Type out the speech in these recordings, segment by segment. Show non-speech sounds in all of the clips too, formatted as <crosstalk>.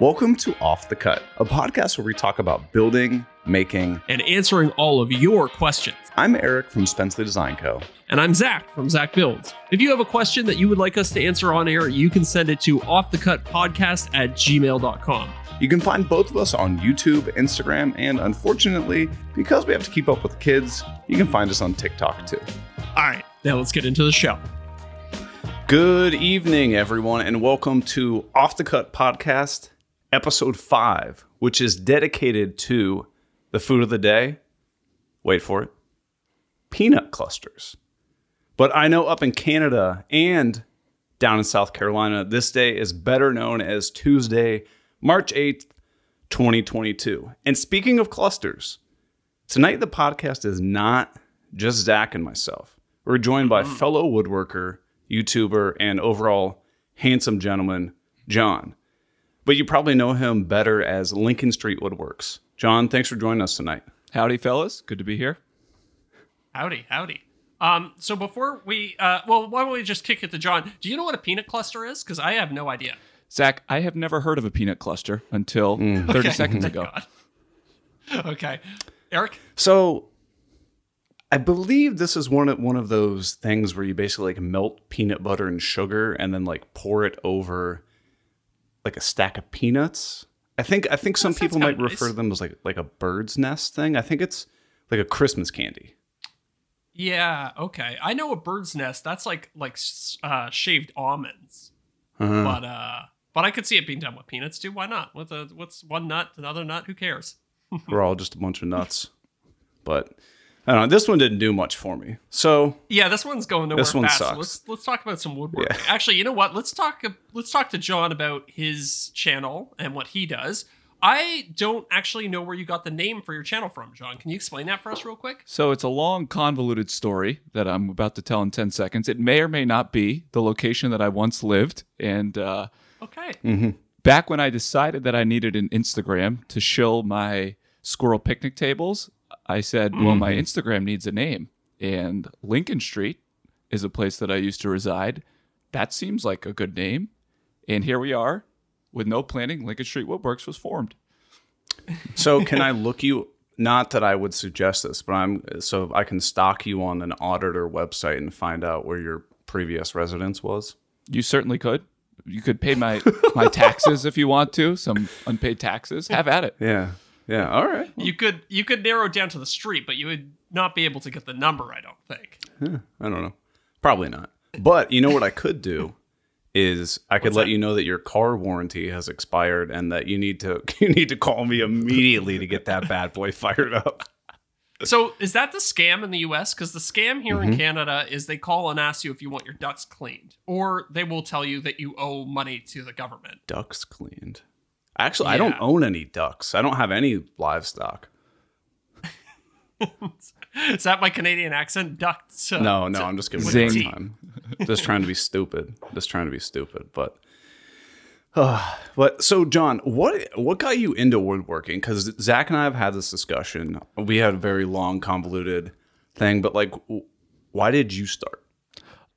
Welcome to Off the Cut, a podcast where we talk about building, making. and answering all of your questions. I'm Eric from Spencley Design Co. And I'm Zac from Zac Builds. If you have a question that you would like us to answer on air, you can send it to offthecutpodcast at gmail.com. You can find both of us on YouTube, Instagram, and unfortunately, because we have to keep up with kids, you can find us on TikTok too. All right, now let's get into the show. Good evening, everyone, and welcome to Off the Cut Podcast, episode five, which is dedicated to the food of the day. Wait for it peanut clusters. But I know up in Canada and down in South Carolina, this day is better known as Tuesday, March 8th, 2022. And speaking of clusters, tonight the podcast is not just Zac and myself. We're joined by mm. fellow woodworker, YouTuber, and overall handsome gentleman, Jon. But you probably know him better as Lincoln Street Woodworks. Jon, thanks for joining us tonight. Howdy, fellas. Good to be here. Howdy, howdy. Um, so before we, uh, well, why don't we just kick it to Jon? Do you know what a peanut cluster is? Because I have no idea. Zac, I have never heard of a peanut cluster until 30 seconds <laughs> ago. Okay. Eric? So I believe this is one of one of those things where you basically like melt peanut butter and sugar and then like pour it over like a stack of peanuts. I think I think some That people might kinda refer to them as like like a bird's nest thing. I think it's like a Christmas candy. Yeah, okay. I know a bird's nest. That's like like uh, shaved almonds. Uh-huh. But uh but I could see it being done with peanuts too. Why not? With a what's one nut, another nut, who cares? <laughs> We're all just a bunch of nuts. But I don't know. This one didn't do much for me. So Yeah, this one's going nowhere This one fast. sucks. Let's let's talk about some woodworking. Yeah. Actually, you know what? Let's talk let's talk to Jon about his channel and what he does. I don't actually know where you got the name for your channel from, Jon. Can you explain that for us real quick? So it's a long, convoluted story that I'm about to tell in 10 seconds. It may or may not be the location that I once lived. And uh, Okay. back when I decided that I needed an Instagram to shill my squirrel picnic tables, I said, well, my mm-hmm. Instagram needs a name. And Lincoln Street is a place that I used to reside. That seems like a good name. And here we are. With no planning, Lincoln Street Woodworks was formed. so can I look you not that I would suggest this, but I'm so I can stalk you on an auditor website and find out where your previous residence was. You certainly could. You could pay my my taxes if you want to, some unpaid taxes. Have at it. Yeah. Yeah. All right. You could you could narrow it down to the street, but you would not be able to get the number, I don't think. I don't know. Probably not. But you know what I could do is I could let you know that your car warranty has expired and that you need to <laughs> you need to call me immediately to get that bad boy fired up. So is that the scam in the US? Because the scam here in mm-hmm. Canada is they call and ask you if you want your ducks cleaned, or they will tell you that you owe money to the government. Ducks cleaned. Actually, I don't own any ducks. I don't have any livestock. <laughs> Is that my Canadian accent? Ducks. uh, No, no, I'm just giving you a Zing. time. <laughs> Just trying to be stupid. Just trying to be stupid. But, uh, <sighs> but so Jon, what what got you into woodworking? Because Zac and I have had this discussion. We had a very long, convoluted thing. But like, why did you start?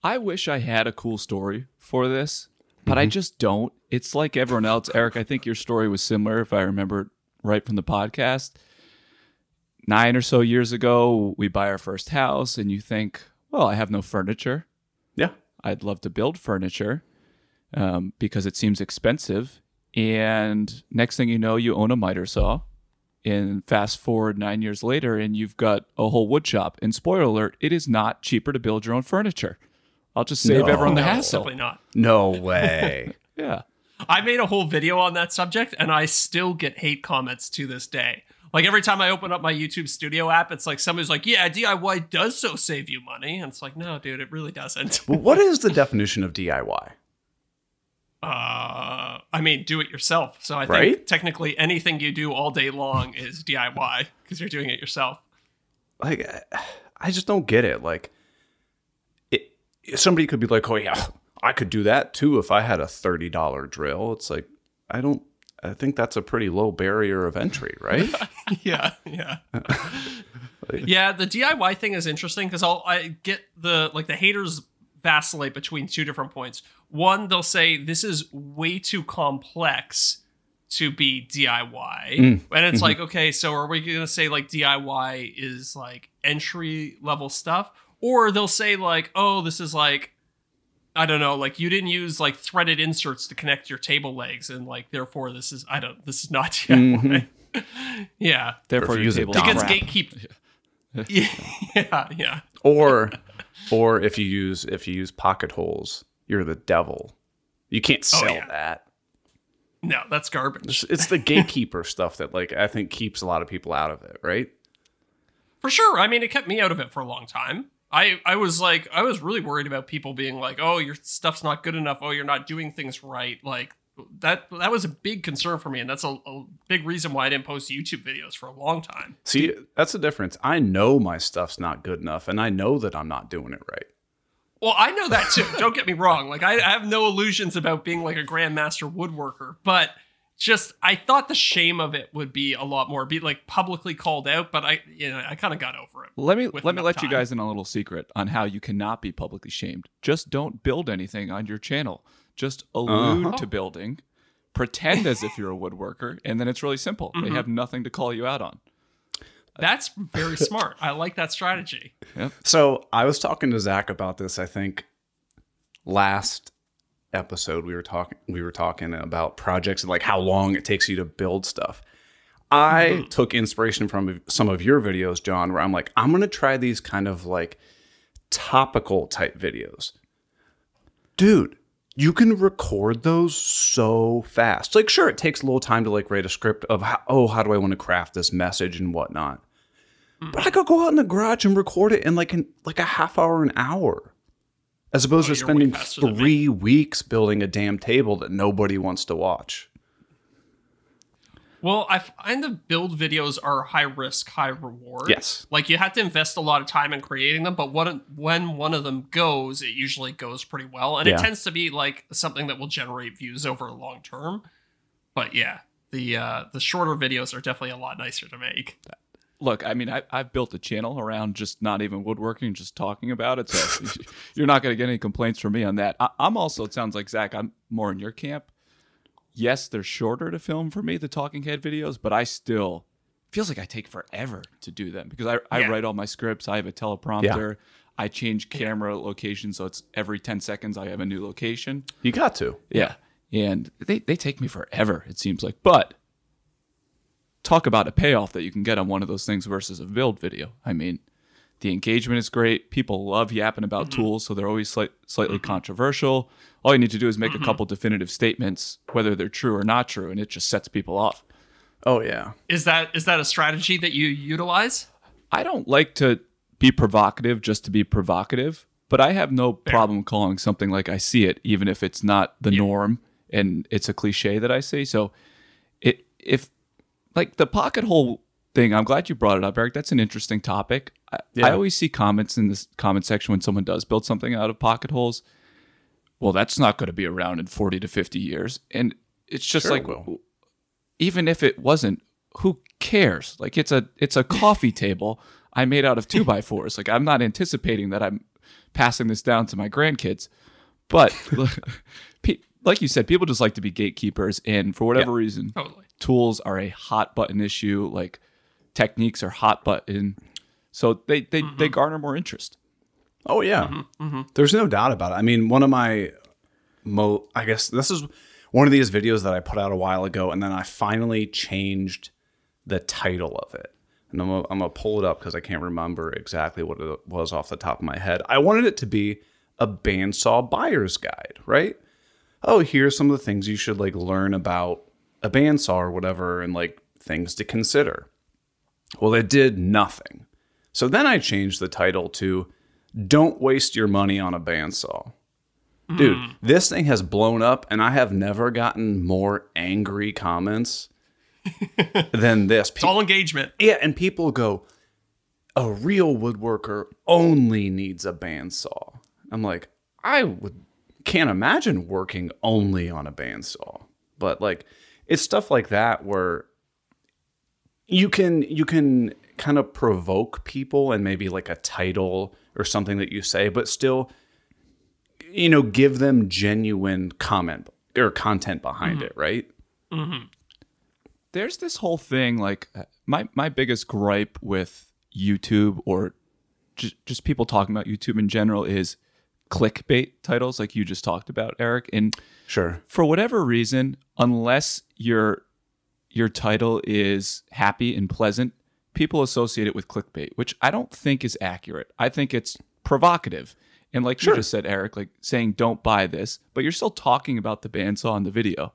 I wish I had a cool story for this, but I just don't. It's like everyone else. Eric, I think your story was similar, if I remember right from the podcast. Nine or so years ago, we buy our first house, and you think, well, I have no furniture. Yeah. I'd love to build furniture um, because it seems expensive. And next thing you know, you own a miter saw. And fast forward nine years later, and you've got a whole wood shop. And spoiler alert, it is not cheaper to build your own furniture. I'll just save No. everyone the No, hassle. definitely not. No way. <laughs> Yeah. I made a whole video on that subject, and I still get hate comments to this day. Like every time I open up my YouTube Studio app, it's like somebody's like, "Yeah, DIY does so save you money," and it's like, "No, dude, it really doesn't." Well, what is the definition of DIY? <laughs> Uh, I mean, do it yourself. So I think Right? technically anything you do all day long is DIY because you're doing it yourself. Like, I- I just don't get it. Like, it, somebody could be like, "Oh yeah, I could do that too if I had a thirty dollar drill." It's like, I don't. I think that's a pretty low barrier of entry, right? <laughs> yeah, yeah. <laughs> yeah, the DIY thing is interesting because I'll I get the like the haters vacillate between two different points. One, they'll say this is way too complex to be DIY. Mm, And it's mhm. like, okay, so are we going to say like DIY is like entry level stuff? Or they'll say like, oh, this is like, I don't know, like you didn't use like threaded inserts to connect your table legs. And like, therefore, this is, I don't, this is not <laughs> DIY. Mm-hmm. yeah. Therefore, if you your use a table It gets wrap. gatekeep. yeah. <laughs> Yeah. Yeah. or or if you use if you use pocket holes, you're the devil. You can't Oh, sell yeah. that. No, that's garbage. It's, it's the gatekeeper <laughs> stuff that like I think keeps a lot of people out of it, right? For sure. I mean, it kept me out of it for a long time. I, I was like, I was really worried about people being like, oh, your stuff's not good enough. Oh, you're not doing things right. Like that, that was a big concern for me. And that's a, a big reason why I didn't post YouTube videos for a long time. See, that's the difference. I know my stuff's not good enough, and I know that I'm not doing it right. Well, I know that too. Don't get me wrong. Like, I, I have no illusions about being like a grandmaster woodworker, but just I thought the shame of it would be a lot more, be like publicly called out. But I, you know, I kind of got over it. Let me let me enough let you guys in a little secret on how you cannot be publicly shamed. Just don't build anything on your channel. Just allude Uh-huh. to building, pretend as if you're a woodworker, and then it's really simple. They Mm-hmm. have nothing to call you out on. That's very smart. I like that strategy. So I was talking to Zach about this. I think last episode we were talking we were talking about projects and like how long it takes you to build stuff. I mm-hmm. took inspiration from some of your videos, Jon, where I'm like, I'm gonna try these kind of like topical type videos. Dude, you can record those so fast. Like, sure, it takes a little time to like write a script of how, oh, how do I want to craft this message and whatnot. But I mm. could go out in the garage and record it in like an like a half hour, an hour, as opposed Oh, to spending faster than me. three weeks building a damn table that nobody wants to watch. Well, I find the build videos are high risk, high reward. Yes. Like you have to invest a lot of time in creating them, but one, when one of them goes, it usually goes pretty well. And Yeah. it tends to be like something that will generate views over a long term. But yeah, the uh, the shorter videos are definitely a lot nicer to make. Look, I mean, I, I've built a channel around just not even woodworking, just talking about it. So <laughs> you're not going to get any complaints from me on that. I, I'm also, it sounds like, Zac, I'm more in your camp. Yes, they're shorter to film for me, the talking head videos, but I still feels like I take forever to do them because I, I Yeah. write all my scripts. I have a teleprompter. I change camera location. So it's every 10 seconds I have a new location. You got to. Yeah. And they, they take me forever, it seems like. But talk about a payoff that you can get on one of those things versus a build video. I mean, the engagement is great. People love yapping about mm-hmm. tools, so they're always slight, slightly mm-hmm. controversial. All you need to do is make a mm-hmm. couple definitive statements, whether they're true or not true, and it just sets people off. Oh yeah. Is that is that a strategy that you utilize? I don't like to be provocative just to be provocative, but I have no problem calling something like I see it, even if it's not the norm and it's a cliche that I see. So, it if like the pocket hole thing, I'm glad you brought it up, Eric. That's an interesting topic. I, Yeah. I always see comments in this comment section when someone does build something out of pocket holes. Well, that's not going to be around in 40 to 50 years, and it's just Sure like it even if it wasn't, who cares? Like it's a it's a <laughs> coffee table I made out of two by fours. Like I'm not anticipating that I'm passing this down to my grandkids, but <laughs> like you said, people just like to be gatekeepers, and for whatever reason, Totally. Tools are a hot button issue. Like techniques are hot button, so they they they garner more interest. Oh yeah, Mm-hmm, there's no doubt about it. I mean, one of my mo, I guess this is one of these videos that I put out a while ago, and then I finally changed the title of it. And I'm gonna, I'm gonna pull it up because I can't remember exactly what it was off the top of my head. I wanted it to be a bandsaw buyer's guide, right? Oh, here's some of the things you should like learn about a bandsaw or whatever, and like things to consider. Well, it did nothing. So then I changed the title to Don't Waste Your Money on a Bandsaw. Dude, hmm. this thing has blown up, and I have never gotten more angry comments <laughs> than this. It's all engagement. Yeah, and people go, a real woodworker only needs a bandsaw. I'm like, I would can't imagine working only on a bandsaw. But like it's stuff like that where you can you can kind of provoke people and maybe like a title or something that you say, but still you know, give them genuine comment or content behind it, right? there's this whole thing like uh, my my biggest gripe with YouTube or just just people talking about YouTube in general is clickbait titles like you just talked about Eric and Sure. for whatever reason unless your your title is happy and pleasant people associate it with clickbait which I don't think is accurate I think it's provocative and like Sure. you just said Eric like saying don't buy this but you're still talking about the bandsaw in the video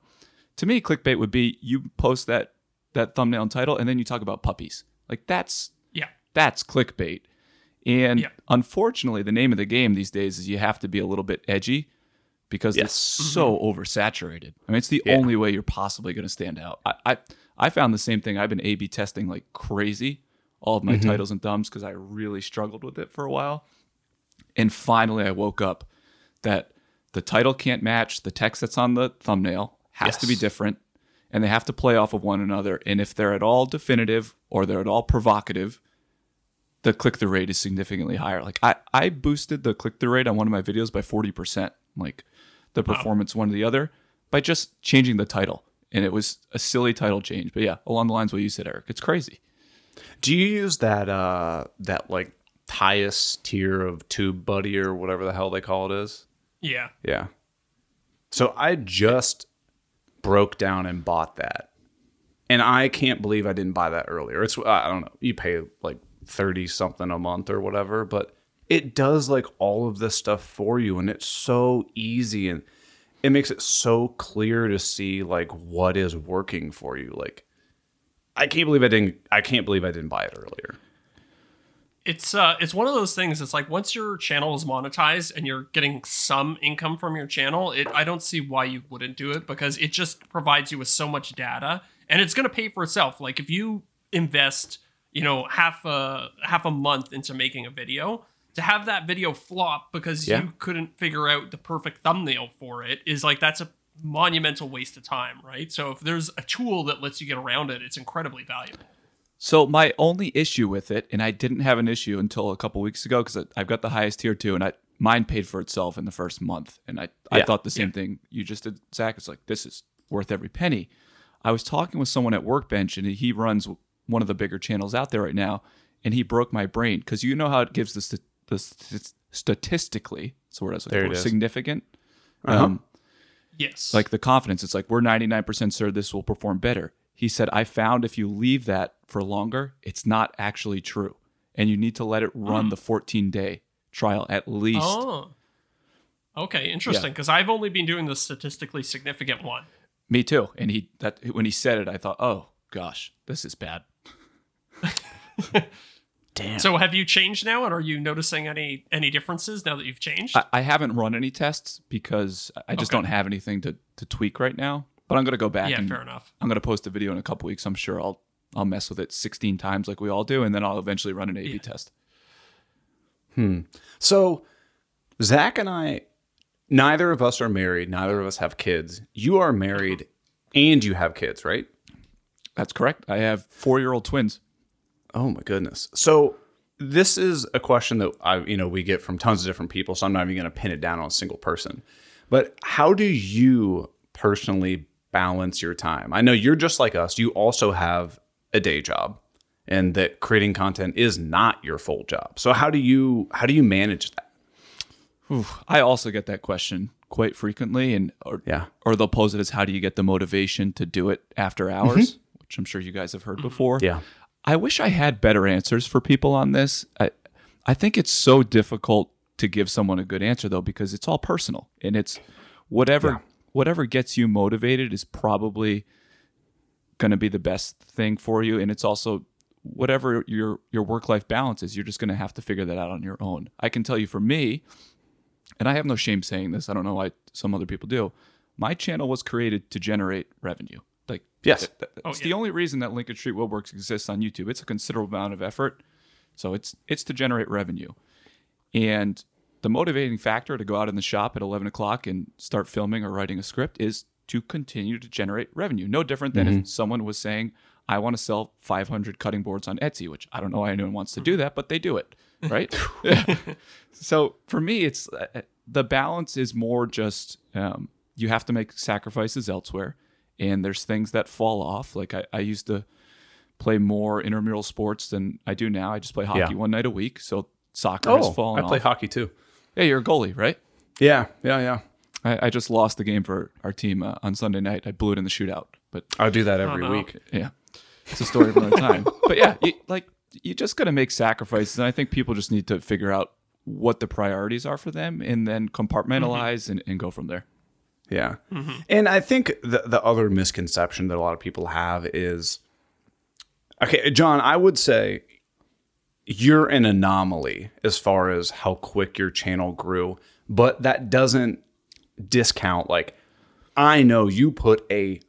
to me clickbait would be you post that that thumbnail and title and then you talk about puppies like that's Yeah. that's clickbait and Yeah. unfortunately the name of the game these days is you have to be a little bit edgy because Yes. it's so oversaturated i mean it's the Yeah. only way you're possibly going to stand out I, I i found the same thing i've been a b testing like crazy all of my Mm-hmm. titles and thumbs because i really struggled with it for a while and finally i woke up that the title can't match the text that's on the thumbnail has to be different and they have to play off of one another and if they're at all definitive or they're at all provocative the click through rate is significantly higher like i i boosted the click through rate on one of my videos by 40% like the performance one or the other by just changing the title and it was a silly title change but yeah along the lines of what you said eric it's crazy Do you use that uh that like highest tier of TubeBuddy or whatever the hell they call it is? Yeah. Yeah. So I just broke down and bought that. And I can't believe I didn't buy that earlier. It's I don't know. You pay like 30 something a month or whatever, but it does like all of this stuff for you and it's so easy and it makes it so clear to see like what is working for you. Like I can't believe I didn't I can't believe I didn't buy it earlier. It's uh it's one of those things it's like once your channel is monetized and you're getting some income from your channel, it I don't see why you wouldn't do it because it just provides you with so much data and it's going to pay for itself. Like if you invest, you know, half a half a month into making a video, to have that video flop because Yeah. you couldn't figure out the perfect thumbnail for it is like that's a monumental waste of time, right? So if there's a tool that lets you get around it, it's incredibly valuable. So my only issue with it, and I didn't have an issue until a couple weeks ago because I've got the highest tier two, and I mine paid for itself in the first month, and I I thought the same thing you just did, Zac. It's like this is worth every penny. I was talking with someone at Workbench, and he runs one of the bigger channels out there right now, and he broke my brain because you know how it gives the st- the st- statistically, that's the word I There it is. significant. Uh-huh. Um, Yes. like the confidence. It's like we're 99% sure this will perform better. He said, I found if you leave that for longer, it's not actually true. And you need to let it run the 14 day trial at least. Oh. Okay, interesting. Because I've only been doing the statistically significant one. Me too. And he that when he said it, I thought, oh gosh, this is bad. Damn. So have you changed now, and are you noticing any any differences now that you've changed? I, I haven't run any tests because I just Okay. don't have anything to, to tweak right now. But I'm gonna go back yeah, and fair enough. I'm gonna post a video in a couple weeks. I'm sure I'll I'll mess with it 16 times like we all do, and then I'll eventually run an A/B Yeah. test. Hmm. So, Zac and I, neither of us are married. Neither of us have kids. You are married and you have kids, right? That's correct. I have four year old twins. Oh my goodness. So, this is a question that I, you know, we get from tons of different people. So I'm not even going to pin it down on a single person. But how do you personally balance your time? I know you're just like us. You also have a day job, and that creating content is not your full job. So how do you how do you manage that? I also get that question quite frequently, and or, Yeah. or they'll pose it as how do you get the motivation to do it after mm-hmm. hours, which I'm sure you guys have heard mm-hmm. before. Yeah. I wish I had better answers for people on this. I I think it's so difficult to give someone a good answer though because it's all personal and it's whatever Yeah. whatever gets you motivated is probably going to be the best thing for you and it's also whatever your your work life balance is you're just going to have to figure that out on your own. I can tell you for me and I have no shame saying this. I don't know why some other people do. My channel was created to generate revenue. Like Yes. th- th- Oh, it's yeah. the only reason that Lincoln Street Woodworks exists on YouTube. It's a considerable amount of effort, so it's it's to generate revenue. And the motivating factor to go out in the shop at eleven o'clock and start filming or writing a script is to continue to generate revenue. No different than if someone was saying, "I want to sell 500 cutting boards on Etsy," which I don't know why anyone wants to do that, but they do it, right? <laughs> So for me, it's uh, the balance is more just um, you have to make sacrifices elsewhere, and there's things that fall off. Like I, I used to play more intramural sports than I do now. I just play hockey Yeah. one night a week, so soccer has Oh, fallen I play off. hockey too. Yeah, you're a goalie, right? Yeah, yeah, yeah. I, I just lost the game for our team uh, on Sunday night. I blew it in the shootout, but I do that every no. week. yeah, it's a story of another time. <laughs> But yeah, you, like you just got to make sacrifices, and I think people just need to figure out what the priorities are for them, and then compartmentalize and, and go from there. Yeah. Mm-hmm. And I think the the other misconception that a lot of people have is okay, Jon, I would say you're an anomaly as far as how quick your channel grew, but that doesn't discount like I know you put a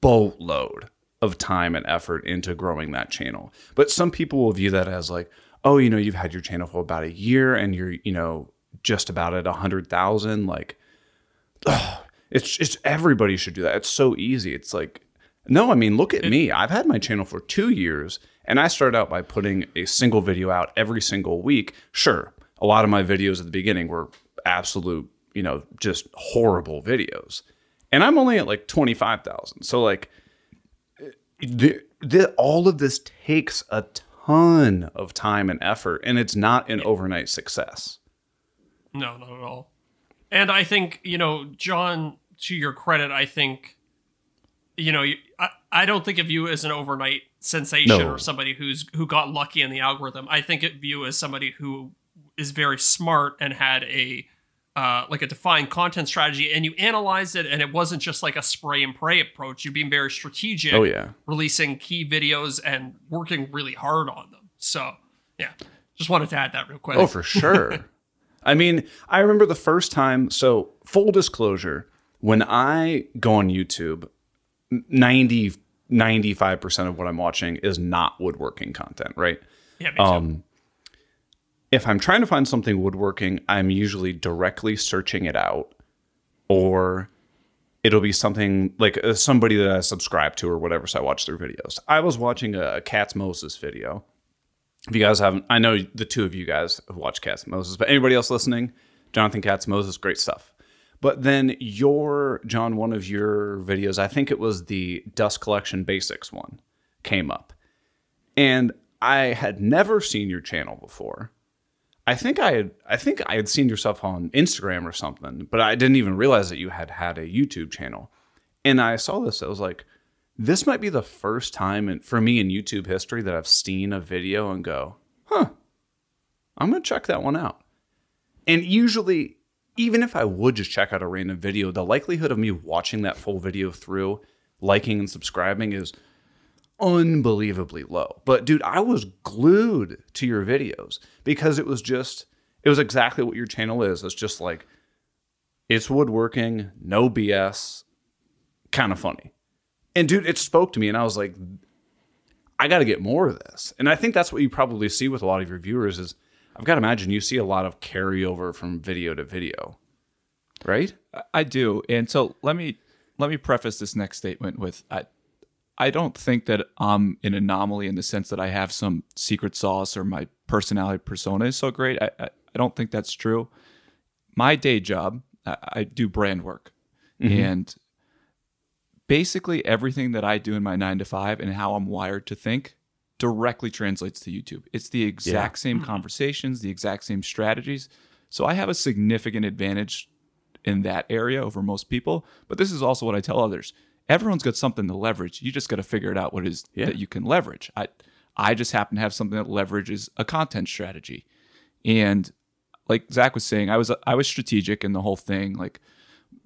boatload of time and effort into growing that channel. But some people will view that as like, oh, you know, you've had your channel for about a year and you're, you know, just about at a hundred thousand. Like, it's it's everybody should do that. It's so easy. It's like no, I mean, look at me. I've had my channel for 2 years and I started out by putting a single video out every single week. Sure, a lot of my videos at the beginning were absolute, you know, just horrible videos. And I'm only at like 25,000. So like the, the, all of this takes a ton of time and effort and it's not an overnight success. No, not at all. And I think, you know, Jon, to your credit, I think, you know, I, I don't think of you as an overnight sensation No. or somebody who's who got lucky in the algorithm. I think of you as somebody who is very smart and had a uh, like a defined content strategy, and you analyzed it, and it wasn't just like a spray and pray approach. You're being very strategic. Oh yeah. releasing key videos and working really hard on them. So, yeah, just wanted to add that real quick. Oh, for sure. <laughs> I mean, I remember the first time. So, full disclosure, when I go on YouTube, 90, 95% of what I'm watching is not woodworking content, right? yeah, me too. Um, if I'm trying to find something woodworking, I'm usually directly searching it out, or it'll be something like uh, somebody that I subscribe to or whatever. So I watch their videos. I was watching a Katz-Moses video. If you guys haven't, I know the two of you guys have watched Katz-Moses, but anybody else listening, Jonathan Katz-Moses, great stuff. But then your Jon, one of your videos, I think it was the Dust Collection Basics one, came up, and I had never seen your channel before. I think I had I think I had seen yourself on Instagram or something, but I didn't even realize that you had had a YouTube channel. And I saw this, I was like, this might be the first time in, for me in YouTube history that I've seen a video and go, huh, I'm gonna check that one out. And usually, even if I would just check out a random video, the likelihood of me watching that full video through, liking and subscribing is unbelievably low. But dude, I was glued to your videos because it was just it was exactly what your channel is. It's just like it's woodworking, no BS, kind of funny. And dude, it spoke to me and I was like I got to get more of this. And I think that's what you probably see with a lot of your viewers is I've got to imagine you see a lot of carryover from video to video. Right? I do, and so let me let me preface this next statement with I I don't think that I'm an anomaly in the sense that I have some secret sauce or my personality persona is so great. I I, I don't think that's true. My day job, I, I do brand work, mm-hmm. and basically everything that I do in my nine to five and how I'm wired to think directly translates to YouTube. It's the exact same mm-hmm. conversations, the exact same strategies. So I have a significant advantage in that area over most people. But this is also what I tell others. Everyone's got something to leverage. You just got to figure it out what it is Yeah. that you can leverage. I I just happen to have something that leverages a content strategy. And like Zac was saying, I was I was strategic in the whole thing. Like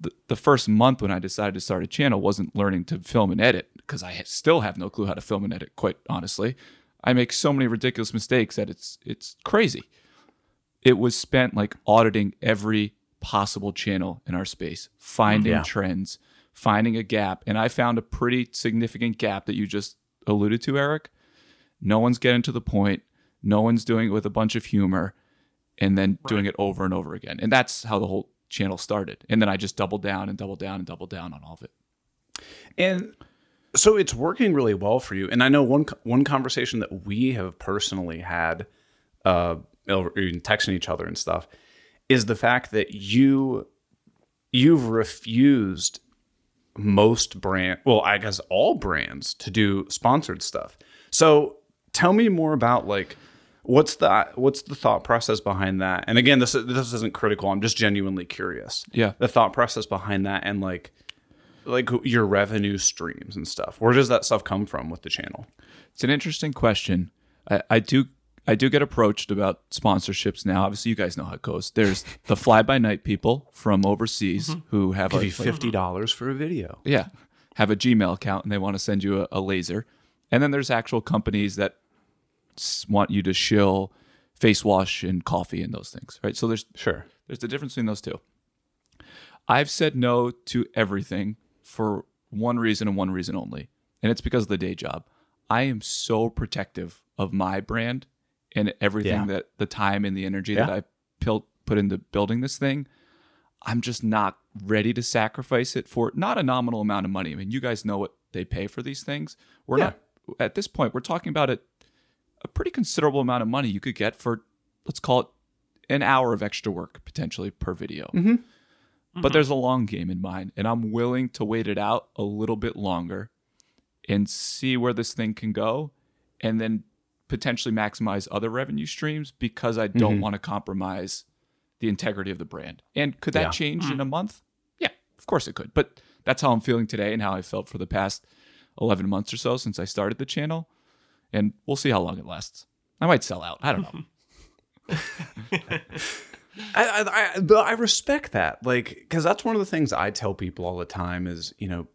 the, the first month when I decided to start a channel wasn't learning to film and edit because I still have no clue how to film and edit. Quite honestly, I make so many ridiculous mistakes that it's it's crazy. It was spent like auditing every possible channel in our space, finding Yeah. trends, finding a gap, and I found a pretty significant gap that you just alluded to, Eric. No one's getting to the point. No one's doing it with a bunch of humor and then doing it over and over again. And that's how the whole channel started. And then I just doubled down and doubled down and doubled down on all of it. And so it's working really well for you. And I know one one conversation that we have personally had, uh, texting each other and stuff, is the fact that you you've refused most brand, well, I guess all brands to do sponsored stuff. So tell me more about like what's the what's the thought process behind that? And again, this this isn't critical. I'm just genuinely curious. Yeah. the thought process behind that and like like your revenue streams and stuff. Where does that stuff come from with the channel? It's an interesting question. I, I do I do get approached about sponsorships now. Obviously, you guys know how it goes. There's <laughs> the fly by night people from overseas mm-hmm. who have Give a you fifty dollars for a video. yeah have a Gmail account and they want to send you a, a laser, and then there's actual companies that want you to shill face wash and coffee and those things, right? So there's Sure. there's the difference between those two. I've said no to everything for one reason and one reason only, and it's because of the day job. I am so protective of my brand and everything Yeah. that the time and the energy that I pil- put into building this thing. I'm just not ready to sacrifice it for not a nominal amount of money. I mean, you guys know what they pay for these things. We're Yeah. not at this point. We're talking about a, a pretty considerable amount of money you could get for let's call it an hour of extra work potentially per video. Mm-hmm. But mm-hmm. there's a long game in mind, and I'm willing to wait it out a little bit longer and see where this thing can go, and then potentially maximize other revenue streams because I don't mm-hmm. want to compromise the integrity of the brand. And could that Yeah. change in mm. a month? Yeah, of course it could. But that's how I'm feeling today and how I felt for the past 11 months or so since I started the channel. And we'll see how long it lasts. I might sell out. I don't know. <laughs> I, I, I, but I respect that, like, because that's one of the things I tell people all the time is, you know,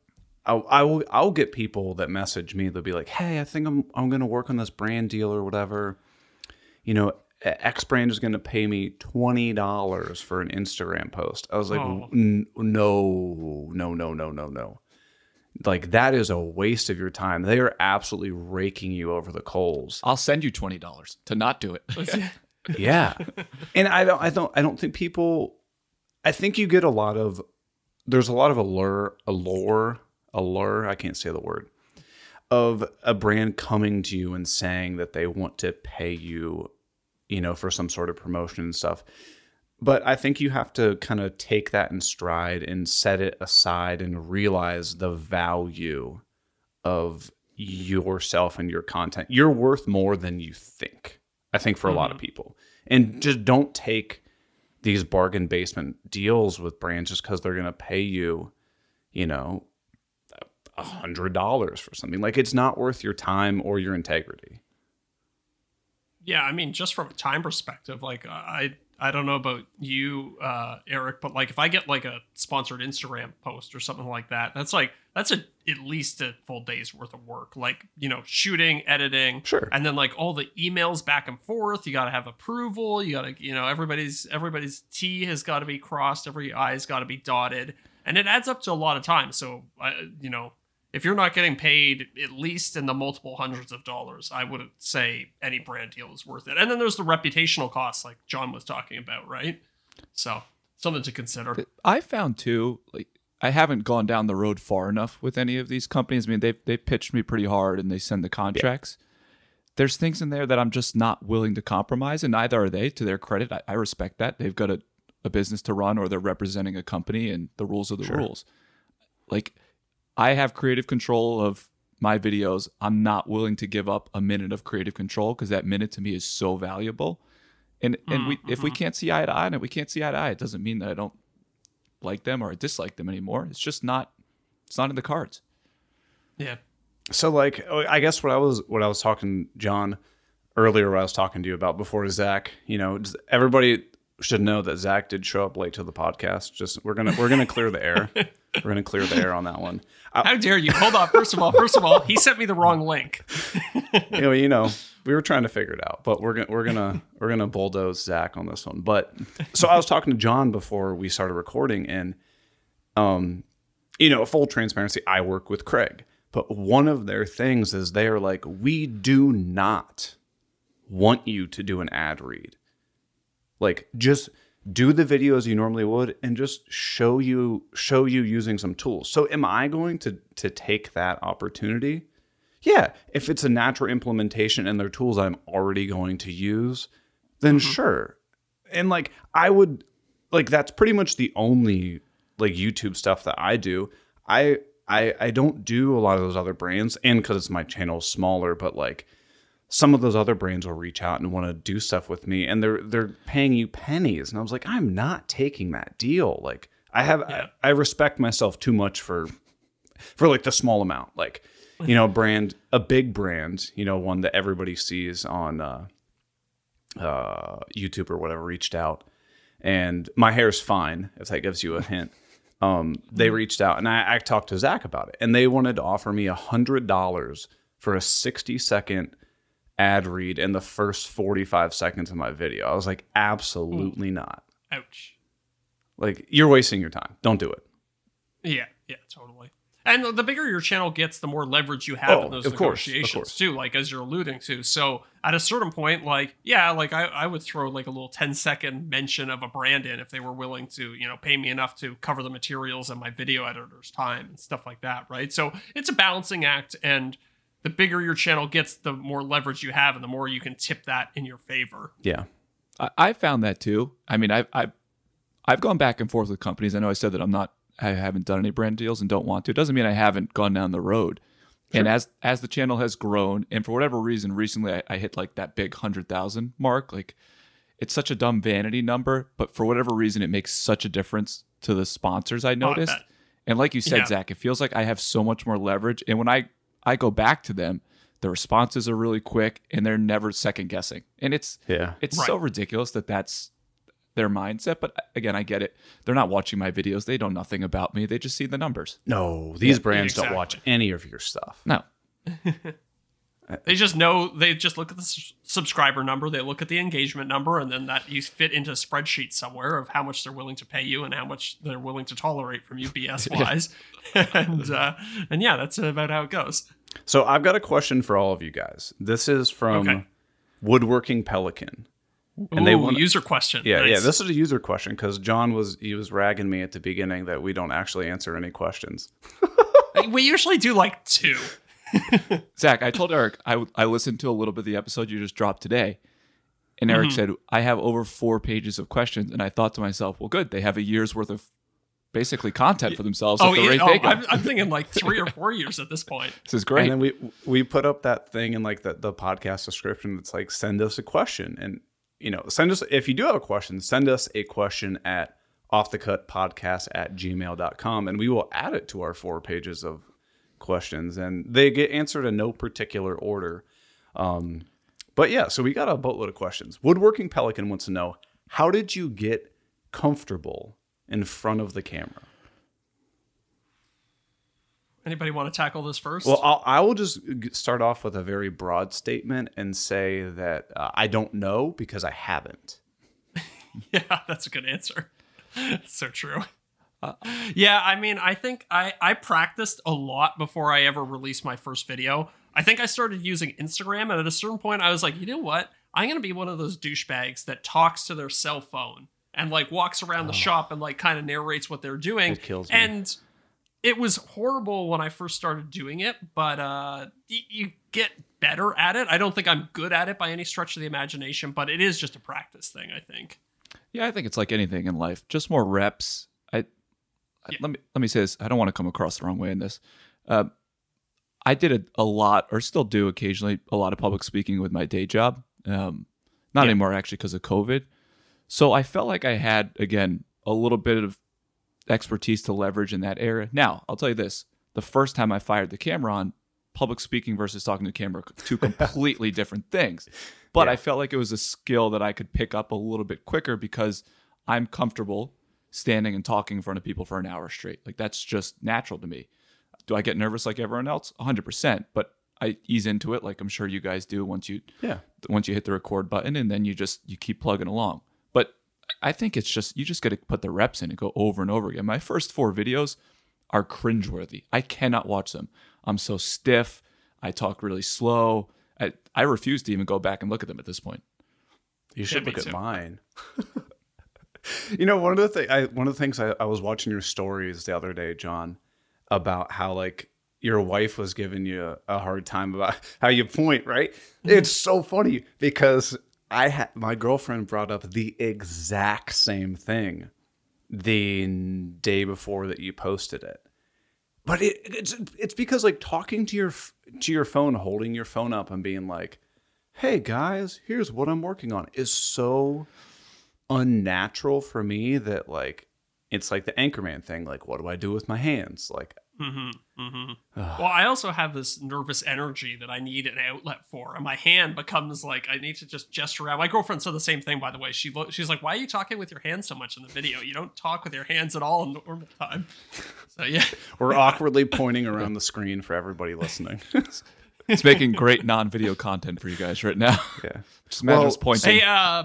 I, I will, I'll get people that message me. They'll be like, "Hey, I think I'm, I'm going to work on this brand deal or whatever. You know, X brand is going to pay me twenty dollars for an Instagram post." I was like, Oh. "N- "No, no, no, no, no, no." Like that is a waste of your time. They are absolutely raking you over the coals. I'll send you $20 to not do it. <laughs> <laughs> yeah and i don't i don't i don't think people i think you get a lot of there's a lot of allure allure allure i can't say the word of a brand coming to you and saying that they want to pay you you know for some sort of promotion and stuff but i think you have to kind of take that in stride and set it aside and realize the value of yourself and your content you're worth more than you think I think for a lot of mm-hmm. people. And just don't take these bargain basement deals with brands just because they're going to pay you, you know, a hundred dollars for something. Like it's not worth your time or your integrity. Yeah, I mean, just from a time perspective, like I I don't know about you, uh, Eric, but like if I get like a sponsored Instagram post or something like that, that's like that's a at least a full day's worth of work. Like you know, shooting, editing, Sure. and then like all the emails back and forth. You got to have approval. You got to you know everybody's everybody's T has got to be crossed, every I's got to be dotted, and it adds up to a lot of time. So uh, you know, if you're not getting paid at least in the multiple hundreds of dollars, I wouldn't say any brand deal is worth it. And then there's the reputational costs, like Jon was talking about, right? So something to consider. I found too, like I haven't gone down the road far enough with any of these companies. I mean, they they pitched me pretty hard and they send the contracts. There's things in there that I'm just not willing to compromise, and neither are they. To their credit, I, I respect that they've got a, a business to run or they're representing a company, and the rules are the rules. Like I have creative control of my videos. I'm not willing to give up a minute of creative control because that minute to me is so valuable. And and we if we mm-hmm. can't see eye to eye on it, we can't see eye to eye. It doesn't mean that I don't like them or I dislike them anymore. It's just not it's not in the cards. Yeah. So like oh, I guess what I was what I was talking Jon earlier what I was talking to you about before Zac, you know, just- everybody should know that Zac did show up late to the podcast. Just we're gonna we're gonna clear the air. <laughs> we're gonna clear the air on that one. I, How dare you? Hold on. First of all, first of all, he sent me the wrong link. you know, you know, we were trying to figure it out, but we're gonna we're gonna we're gonna bulldoze Zac on this one. But so I was talking to Jon before we started recording, and um, you know, full transparency, I work with Kreg, but one of their things is they are like, we do not want you to do an ad read. Like, just do the videos you normally would and just show you show you using some tools. So am I going to to take that opportunity? Yeah, if it's a natural implementation and they're tools I'm already going to use, then mm-hmm. sure. And like I would like that's pretty much the only like YouTube stuff that I do. I I I don't do a lot of those other brands, and because it's my channel smaller, but like some of those other brands will reach out and want to do stuff with me, and they're they're paying you pennies, and I was like, I'm not taking that deal. Like I have Yeah. I, I respect myself too much for for like the small amount, like you know, brand a big brand, you know, one that everybody sees on uh, uh, YouTube or whatever, reached out, and my hair's fine. If that gives you a hint <laughs> um, they reached out and I, I talked to Zac about it, and they wanted to offer me a hundred dollars for a sixty second ad read in the first forty five seconds of my video. I was like, absolutely not. Ouch. Like you're wasting your time. Don't do it. Yeah, yeah, totally. And the bigger your channel gets, the more leverage you have Oh, in those of course, negotiations course. too, like as you're alluding to. So at a certain point, like, yeah, like I, I would throw like a little 10 second mention of a brand in if they were willing to, you know, pay me enough to cover the materials and my video editor's time and stuff like that, right? So it's a balancing act and the bigger your channel gets, the more leverage you have and the more you can tip that in your favor. Yeah. I, I found that too. I mean, I've, I've I've gone back and forth with companies. I know I said that I'm not, I haven't done any brand deals and don't want to. It doesn't mean I haven't gone down the road. And as as the channel has grown, and for whatever reason, recently I, I hit like that big hundred thousand mark. Like, it's such a dumb vanity number, but for whatever reason, it makes such a difference to the sponsors I oh, noticed. bet. and like you said, Yeah. Zac, it feels like I have so much more leverage. And when I I go back to them, the responses are really quick, and they're never second guessing. And it's Yeah. it's so ridiculous that that's their mindset. But again, I get it. They're not watching my videos. They know nothing about me. They just see the numbers. No, these brands don't watch any of your stuff. No. <laughs> They just know they just look at the s- subscriber number, they look at the engagement number, and then that you fit into a spreadsheet somewhere of how much they're willing to pay you and how much they're willing to tolerate from you <laughs> BS wise. <laughs> and uh, and yeah, that's about how it goes. So I've got a question for all of you guys. This is from Okay. Woodworking Pelican. And they they want- user question. Yeah, yeah. This is a user question because Jon was he was ragging me at the beginning that we don't actually answer any questions. <laughs> we usually do like two. <laughs> Zac, I told Eric I, I listened to a little bit of the episode you just dropped today. And Eric Mm-hmm. said, I have over four pages of questions. And I thought to myself, well, good. They have a year's worth of basically content for themselves Oh, at the yeah, rate oh they go. I'm, I'm thinking like three or four years at this point. <laughs> this is great. And then we we put up that thing in like the, the podcast description that's like send us a question. And you know, send us if you do have a question, send us a question at off the cut podcast at gmail.com and we will add it to our four pages of questions and they get answered in no particular order. Um but yeah, so we got a boatload of questions. Woodworking Pelican wants to know how did you get comfortable in front of the camera? Anybody want to tackle this first? Well, I'll, I will just start off with a very broad statement and say that uh, I don't know because I haven't. <laughs> Yeah, that's a good answer. <laughs> so true. Uh, yeah, I mean, I think I I practiced a lot before I ever released my first video. I think I started using Instagram, and at a certain point, I was like, you know what? I'm gonna be one of those douchebags that talks to their cell phone and like walks around the shop and like kind of narrates what they're doing. Oh. It kills me. And it was horrible when I first started doing it, but uh, y- you get better at it. I don't think I'm good at it by any stretch of the imagination, but it is just a practice thing. I think. Yeah, I think it's like anything in life, just more reps. I, I- Yeah. let me let me say this. I don't want to come across the wrong way in this. Uh, I did a, a lot, or still do occasionally, a lot of public speaking with my day job. Um, not Yeah. anymore, actually, because of COVID. So I felt like I had again a little bit of expertise to leverage in that area. Now, I'll tell you this: the first time I fired the camera on, public speaking versus talking to camera, two <laughs> completely different things. But Yeah. I felt like it was a skill that I could pick up a little bit quicker because I'm comfortable standing and talking in front of people for an hour straight. Like that's just natural to me. Do I get nervous like everyone else? 100%. But I ease into it like I'm sure you guys do once you Yeah. once you hit the record button and then you just you keep plugging along. But I think it's just you just got to put the reps in and go over and over again. My first four videos are cringeworthy. I cannot watch them. I'm so stiff. I talk really slow. I, I refuse to even go back and look at them at this point. You should me look at too. mine. <laughs> you know, one of the thing I one of the things I, I was watching your stories the other day, Jon, about how like your wife was giving you a, a hard time about <laughs> how you point, right? Mm-hmm. It's so funny because I had my girlfriend brought up the exact same thing the day before that you posted it. but it, it's it's because like talking to your to your phone, holding your phone up and being like, "Hey guys, here's what I'm working on," is so unnatural for me that like it's like the Anchorman thing. Like, what do I do with my hands? Like, Mm-hmm, mm-hmm. well, I also have this nervous energy that I need an outlet for, and my hand becomes like I need to just gesture around. My girlfriend said the same thing, by the way. She lo- she's like, "Why are you talking with your hands so much in the video? You don't talk with your hands at all in normal time." So yeah, <laughs> we're awkwardly pointing around the screen for everybody listening. <laughs> It's making great non-video content for you guys right now. <laughs> yeah. Just imagine Well, us pointing. Hey, uh,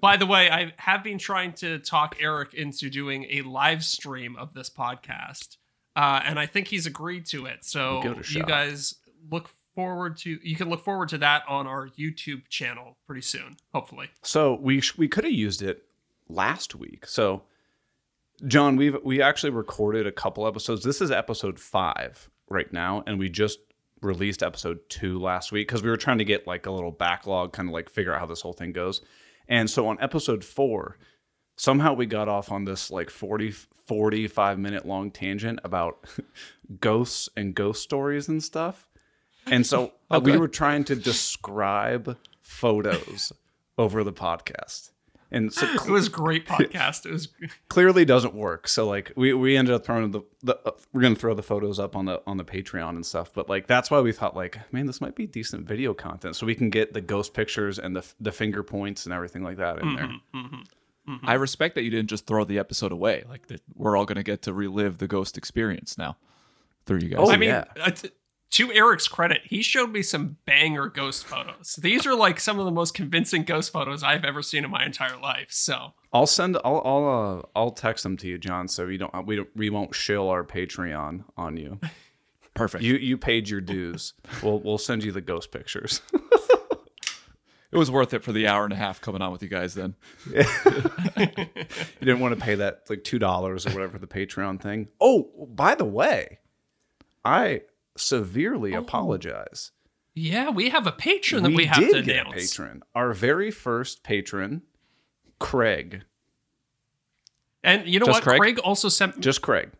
by the way, I have been trying to talk Eric into doing a live stream of this podcast, uh, and I think he's agreed to it. So Give it a you shot. guys look forward to you can look forward to that on our YouTube channel pretty soon, hopefully. So we sh- we could have used it last week. So Jon, we've we actually recorded a couple episodes. This is episode five right now, and we just released episode two last week because we were trying to get like a little backlog, kind of like figure out how this whole thing goes. And so on episode four, somehow we got off on this like 40 45 minute long tangent about <laughs> ghosts and ghost stories and stuff. And so <laughs> uh, we were trying to describe photos over the podcast. And so <laughs> It was a great podcast. It was clearly doesn't work. So like we, we ended up throwing the, the uh, we're gonna throw the photos up on the on the Patreon and stuff. But like that's why we thought like man this might be decent video content. So we can get the ghost pictures and the the finger points and everything like that in there. I respect that you didn't just throw the episode away. Like that we're all going to get to relive the ghost experience now through you guys. Oh, I mean, yeah. uh, t- to Eric's credit, he showed me some banger ghost photos. These are like some of the most convincing ghost photos I've ever seen in my entire life. So I'll send I'll I'll uh, I'll text them to you, Jon. So you don't we don't we won't shill our Patreon on you. <laughs> Perfect. You you paid your dues. We'll we'll send you the ghost pictures. <laughs> it was worth it for the hour and a half coming on with you guys then. <laughs> you didn't want to pay that like two dollars or whatever the Patreon thing. Oh, by the way, I severely apologize. yeah, we have a patron that we, have did to get announce. a patron. Our very first patron, Craig. And you know Just what? Craig? Craig also sent Just Craig.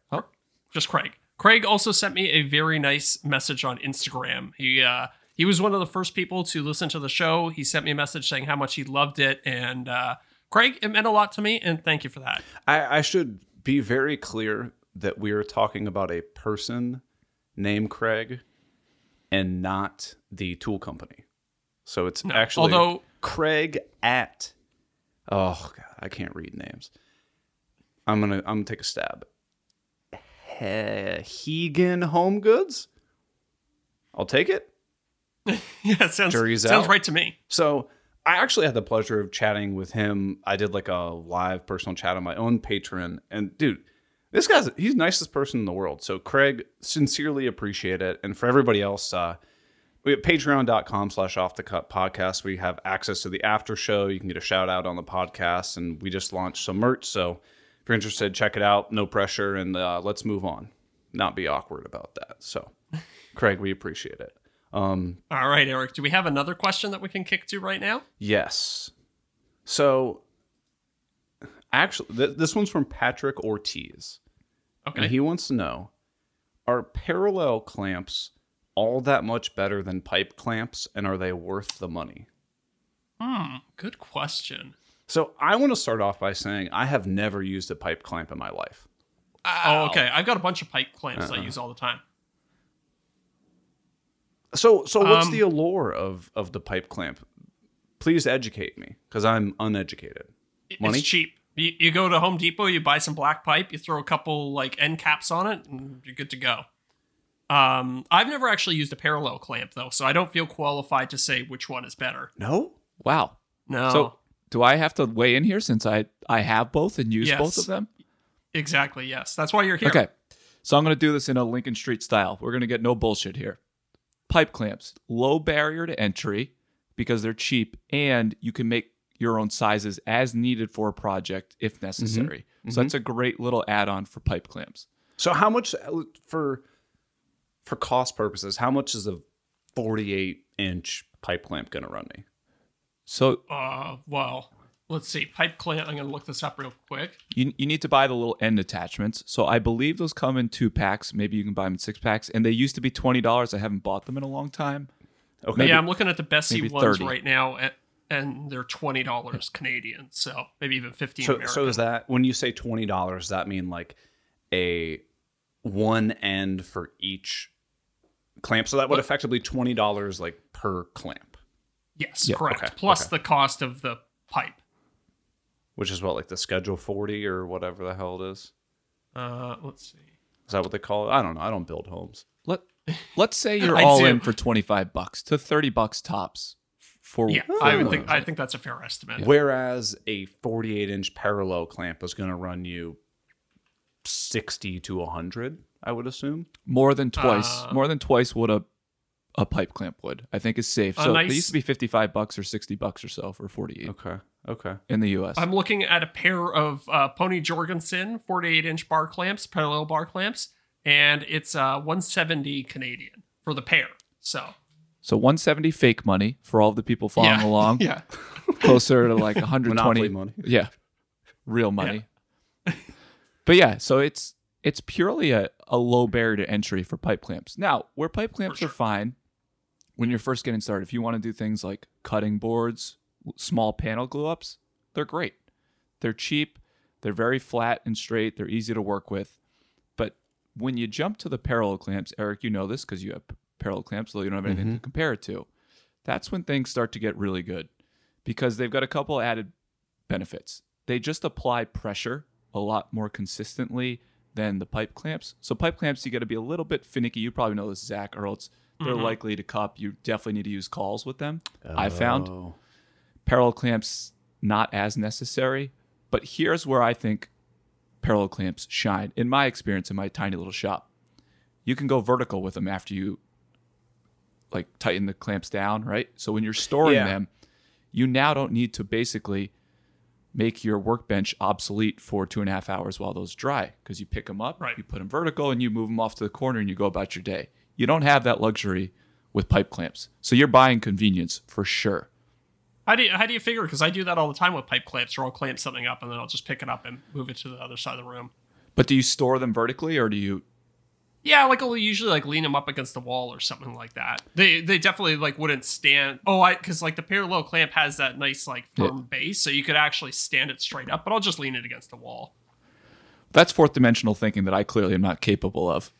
just Craig. Craig also sent me a very nice message on Instagram. He uh he was one of the first people to listen to the show. He sent me a message saying how much he loved it and uh Craig, it meant a lot to me and thank you for that. I, I should be very clear that we are talking about a person named Craig and not the tool company. So it's actually although- Craig at oh god, I can't read names. I'm gonna I'm gonna take a stab. He- Hegan Home Goods. I'll take it. <laughs> Yeah, it sounds Jury's sounds out. right to me. So I actually had the pleasure of chatting with him. I did like a live personal chat on my own Patreon, and dude, this guy's he's the nicest person in the world. So Craig, sincerely appreciate it, and for everybody else, uh, we at patreon.com slash off the cut podcast we have access to the after show. You can get a shout out on the podcast. And we just launched some merch. So if you're interested check it out. No pressure. And uh, let's move on. Not be awkward about that. So <laughs> craig we appreciate it um, All right, Eric, do we have another question that we can kick to right now? Yes. So, actually, th- this one's from Patrick Ortiz. Okay. And he wants to know Are parallel clamps all that much better than pipe clamps, and are they worth the money? Hmm, good question. So, I want to start off by saying I have never used a pipe clamp in my life. Oh, okay. I've got a bunch of pipe clamps Uh-uh. I use all the time. So, so what's Um, the allure of, of the pipe clamp? Please educate me because I'm uneducated. Money? It's cheap. You, you go to Home Depot, you buy some black pipe, you throw a couple like end caps on it, and you're good to go. Um, I've never actually used a parallel clamp though, so I don't feel qualified to say which one is better. No? Wow. No, So do I have to weigh in here since I I have both and use Yes. both of them? exactly. Yes, that's why you're here. Okay. So I'm going to do this in a Lincoln Street style. We're going to get no bullshit here. Pipe clamps, low barrier to entry because they're cheap and you can make your own sizes as needed for a project if necessary. Mm-hmm. Mm-hmm. So that's a great little add-on for pipe clamps. So how much uh, for for cost purposes? How much is a forty-eight inch pipe clamp going to run me? So Uh, well, let's see, pipe clamp. I'm gonna look this up real quick. You, you need to buy the little end attachments. So I believe those come in two packs. Maybe you can buy them in six packs. And they used to be twenty dollars. I haven't bought them in a long time. Okay. yeah, I'm looking at the Bessey maybe ones 30. right now, at, and they're twenty dollars Canadian. So maybe even fifteen. So, American. so is that when you say twenty dollars? Does that mean like a one end for each clamp? So that would What- effectively twenty dollars like per clamp, yes, Yeah, correct. okay, Plus okay. the cost of the pipe. Which is what like the Schedule forty or whatever the hell it is. Uh, let's see. Is that what they call it? I don't know. I don't build homes. Let let's say <laughs> you're all do. in for twenty five bucks to thirty bucks tops for Yeah, for I would think I think that's a fair estimate. Whereas a forty-eight inch parallel clamp is going to run you sixty to hundred. I would assume. more than twice Uh, more than twice what a a pipe clamp would. I think is safe. So nice- they used to be fifty five bucks or sixty bucks or so for forty eight Okay. Okay. in the U.S. I'm looking at a pair of uh, Pony Jorgensen 48 inch bar clamps, parallel bar clamps, and it's uh, 170 Canadian for the pair. So so one seventy fake money for all of the people following yeah. along. <laughs> yeah, closer to like 120 <laughs> Monopoly money. yeah real money <laughs> but yeah so it's it's purely a, a low barrier to entry for pipe clamps now where pipe clamps sure. are fine when you're first getting started if you want to do things like cutting boards small panel glue ups they're great they're cheap they're very flat and straight they're easy to work with but when you jump to the parallel clamps eric you know this because you have parallel clamps so you don't have anything to mm-hmm. compare it to that's when things start to get really good because they've got a couple added benefits. They just apply pressure a lot more consistently than the pipe clamps. So pipe clamps, you got to be a little bit finicky. You probably know this, Zac, or else they're mm-hmm. likely to cup. You definitely need to use cauls with them. I found Oh. Parallel clamps not as necessary, but here's where I think parallel clamps shine. In my experience, in my tiny little shop, you can go vertical with them after you like tighten the clamps down, right? So when you're storing Yeah. them, you now don't need to basically make your workbench obsolete for two and a half hours while those dry because you pick them up, Right. you put them vertical, and you move them off to the corner and you go about your day. You don't have that luxury with pipe clamps. So you're buying convenience for sure. How do you how do you figure? Because I do that all the time with pipe clamps, or I'll clamp something up and then I'll just pick it up and move it to the other side of the room. But do you store them vertically or do you Yeah, like I'll usually like lean them up against the wall or something like that. They they definitely like wouldn't stand. Oh, I because like the parallel clamp has that nice like firm base, so you could actually stand it straight up. But I'll just lean it against the wall. That's fourth dimensional thinking that I clearly am not capable of.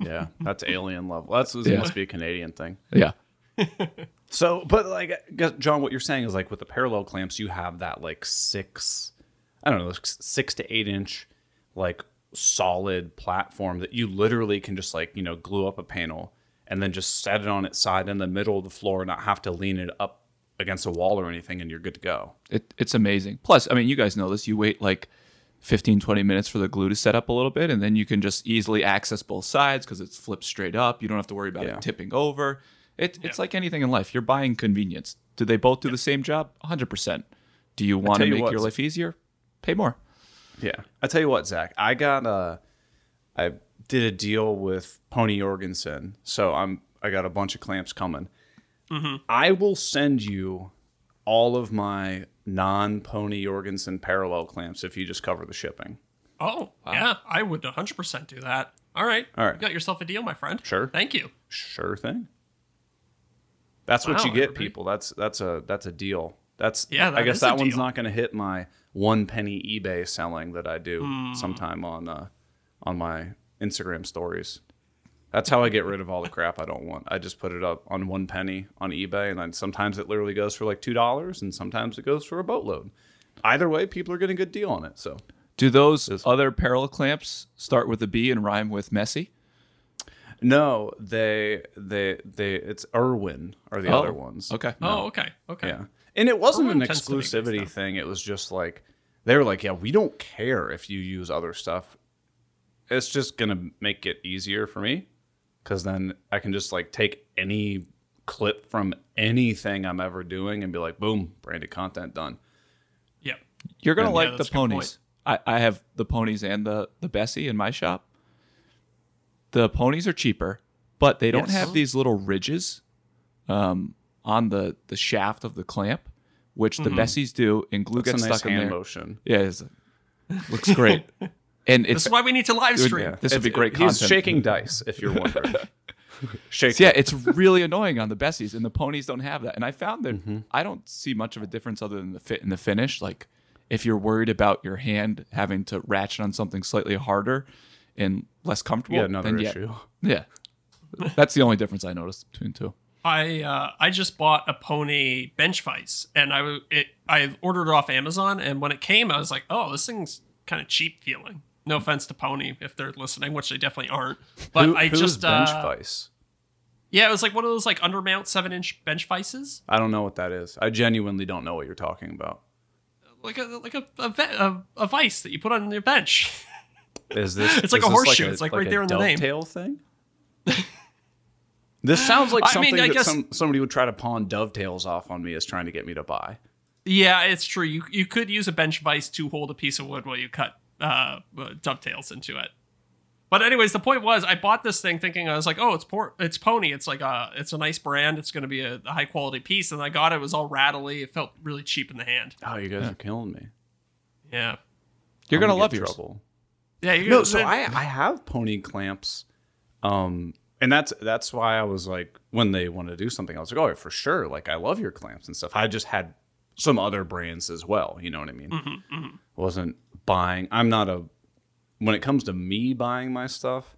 Yeah, that's alien level. That's it Yeah. must be a Canadian thing. Yeah. <laughs> So, but like, Jon, what you're saying is like with the parallel clamps, you have that like six, I don't know, six to eight inch, like solid platform that you literally can just like, you know, glue up a panel and then just set it on its side in the middle of the floor, not have to lean it up against a wall or anything, and you're good to go. It, it's amazing. Plus, I mean, you guys know this. You wait like 15, 20 minutes for the glue to set up a little bit, and then you can just easily access both sides because it's flipped straight up. You don't have to worry about Yeah. it tipping over. It, It's Yeah. like anything in life. You're buying convenience. Do they both do the same job? 100%. Do you want to tell you make what, your life easier? Pay more. Yeah. I tell you what, Zac, I got a, I did a deal with Pony Jorgensen, so I'm I got a bunch of clamps coming. Mm-hmm. I will send you all of my non Pony Jorgensen parallel clamps if you just cover the shipping. Oh yeah, I would 100 percent do that. All right, All right. you got yourself a deal, my friend. Sure. Thank you. Sure thing. That's what you get, people. That's that's a that's a deal. That's Yeah, I guess that one's deal. not going to hit my one penny eBay selling that I do Hmm. sometime on uh, on my Instagram stories. That's how I get rid of all the crap I don't want. I just put it up on one penny on eBay, and then sometimes it literally goes for like two dollars, and sometimes it goes for a boatload. Either way, people are getting a good deal on it. So Do those other parallel clamps start with a B and rhyme with messy? No, they they they it's Irwin are the Oh, other ones. Okay. Oh, okay, okay. Yeah. And it wasn't an Irwin tends to make good exclusivity thing. It was just like they were like, yeah, we don't care if you use other stuff. It's just going to make it easier for me cuz then I can just like take any clip from anything I'm ever doing and be like, boom, branded content done. Yep. You're gonna And- like Yeah, the that's a good point. ponies. I, I have the ponies and the the Bessey in my shop. The ponies are cheaper, but they don't Yes. have these little ridges um, on the the shaft of the clamp which the Besseys do, and glue a gets nice stuck in there. motion. Yeah, looks great. <laughs> and This is why we need to live stream. Yeah. This would be great He's content. shaking dice, if you're wondering. <laughs> Shake. yeah, it's really annoying on the Besseys, and the ponies don't have that. And I found that Mm-hmm. I don't see much of a difference other than the fit and the finish. Like if you're worried about your hand having to ratchet on something slightly harder and less comfortable, Yeah, another then yeah, issue. yeah, that's the only difference I noticed between two. I uh, I just bought a pony bench vise, and I w- it I ordered it off Amazon, and when it came, I was like, oh, this thing's kind of cheap feeling. No offense to Pony if they're listening, which they definitely aren't. But Who- I just bench uh, vice. yeah, it was like one of those like undermount seven inch bench vices, I don't know what that is. I genuinely don't know what you're talking about. like a like a a, a, a vice that you put on your bench. <laughs> Is this? It's like is a this horseshoe. It's like right a there in the name. Dovetail thing. <laughs> this sounds like I something mean, I that guess- some, somebody would try to pawn dovetails off on me as trying to get me to buy. yeah, it's true. You you could use a bench vise to hold a piece of wood while you cut uh, uh, dovetails into it. But anyways, the point was, I bought this thing thinking I was like, oh, it's por- it's Pony. It's like a it's a nice brand. It's going to be a, a high quality piece. And I got it. It was all rattly. It felt really cheap in the hand. Oh, you guys are killing me. Yeah. You're I'm gonna get love in yours. trouble. Yeah. You No, so I I have pony clamps, um, and that's that's why I was like when they wanted to do something, I was like, oh, for sure, like I love your clamps and stuff. I just had some other brands as well. You know what I mean? Mm-hmm, Wasn't buying. I'm not a. When it comes to me buying my stuff,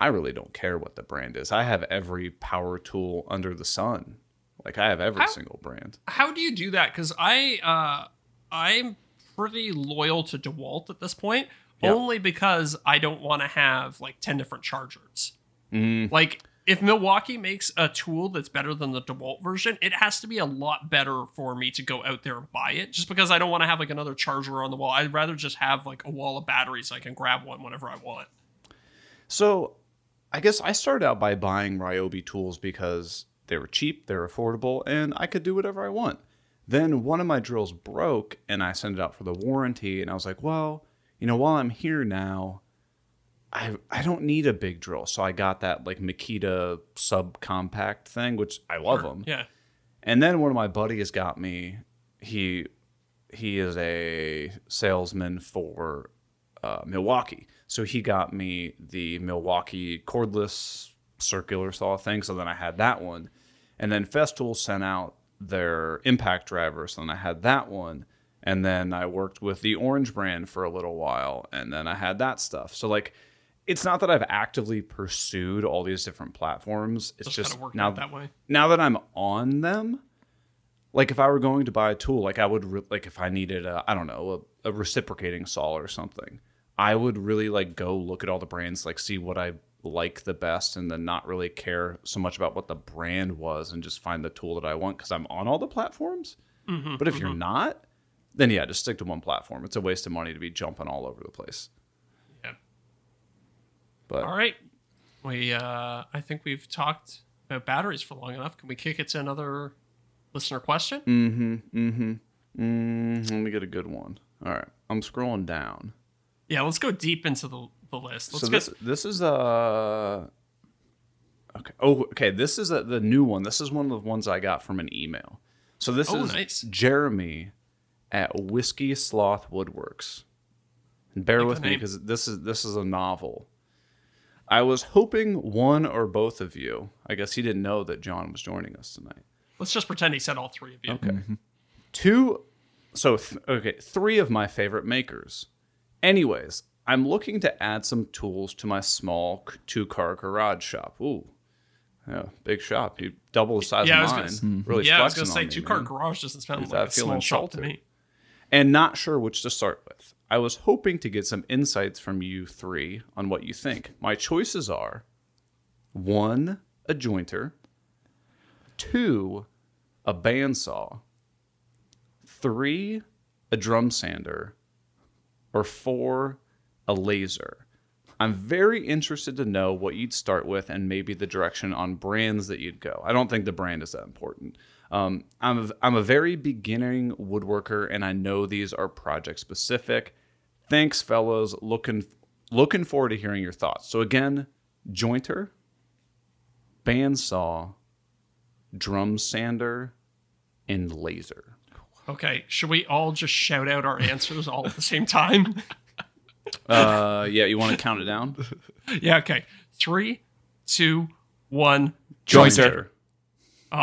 I really don't care what the brand is. I have every power tool under the sun. Like I have every How- single brand. How do you do that? Because I uh, I'm pretty loyal to DeWalt at this point, Only because I don't want to have like ten different chargers. Mm. Like if Milwaukee makes a tool that's better than the DeWalt version, it has to be a lot better for me to go out there and buy it. Just because I don't want to have like another charger on the wall. I'd rather just have like a wall of batteries. I can grab one whenever I want. So, I guess I started out by buying Ryobi tools because they were cheap, they're affordable, and I could do whatever I want. Then one of my drills broke, and I sent it out for the warranty, and I was like, well, you know, while I'm here now, I I don't need a big drill, so I got that like Makita subcompact thing, which I love them. Yeah. And then one of my buddies got me. He he is a salesman for uh, Milwaukee, so he got me the Milwaukee cordless circular saw thing. So then I had that one, and then Festool sent out their impact driver, so then I had that one. And then I worked with the Orange brand for a little while, and then I had that stuff. So like, it's not that I've actively pursued all these different platforms. It's Just, just, kind of now that way. now that I'm on them, like if I were going to buy a tool, like I would re- like if I needed a I don't know a, a reciprocating saw or something, I would really like go look at all the brands, like see what I like the best, and then not really care so much about what the brand was, and just find the tool that I want because I'm on all the platforms. Mm-hmm, But if you're not, then yeah, just stick to one platform. It's a waste of money to be jumping all over the place. Yeah. But All right. We uh I think we've talked about batteries for long enough. Can we kick it to another listener question? mm-hmm, mm-hmm, mm, let me get a good one. All right, I'm scrolling down. Yeah, let's go deep into the, the list. Let's so get this this is uh okay oh okay this is a, the new one this is one of the ones i got from an email so this Oh, is nice. jeremy at whiskey sloth woodworks and bear Like with me because this is this is a novel i was hoping one or both of you i guess he didn't know that jon was joining us tonight let's just pretend he said all three of you. Okay. Two, so th- okay, three of my favorite makers. Anyways, I'm looking to add some tools to my small two car garage shop. Ooh, yeah, big shop. You double the size Yeah, of mine. gonna Really yeah, I was gonna say two car garage doesn't sound like a small shop to me. And not sure which to start with. I was hoping to get some insights from you three on what you think. My choices are one, a jointer, two, a bandsaw, three, a drum sander, or four, a laser. I'm very interested to know what you'd start with and maybe the direction on brands that you'd go. I don't think the brand is that important. Um, I'm, a, I'm a very beginning woodworker and I know these are project specific. Thanks, fellows. Looking looking forward to hearing your thoughts. So again, jointer, bandsaw, drum sander, and laser. Okay, should we all just shout out our answers all at the same time? <laughs> <laughs> Uh, yeah, you want to count it down? yeah, okay. Three, two, one. Jointer. Oh,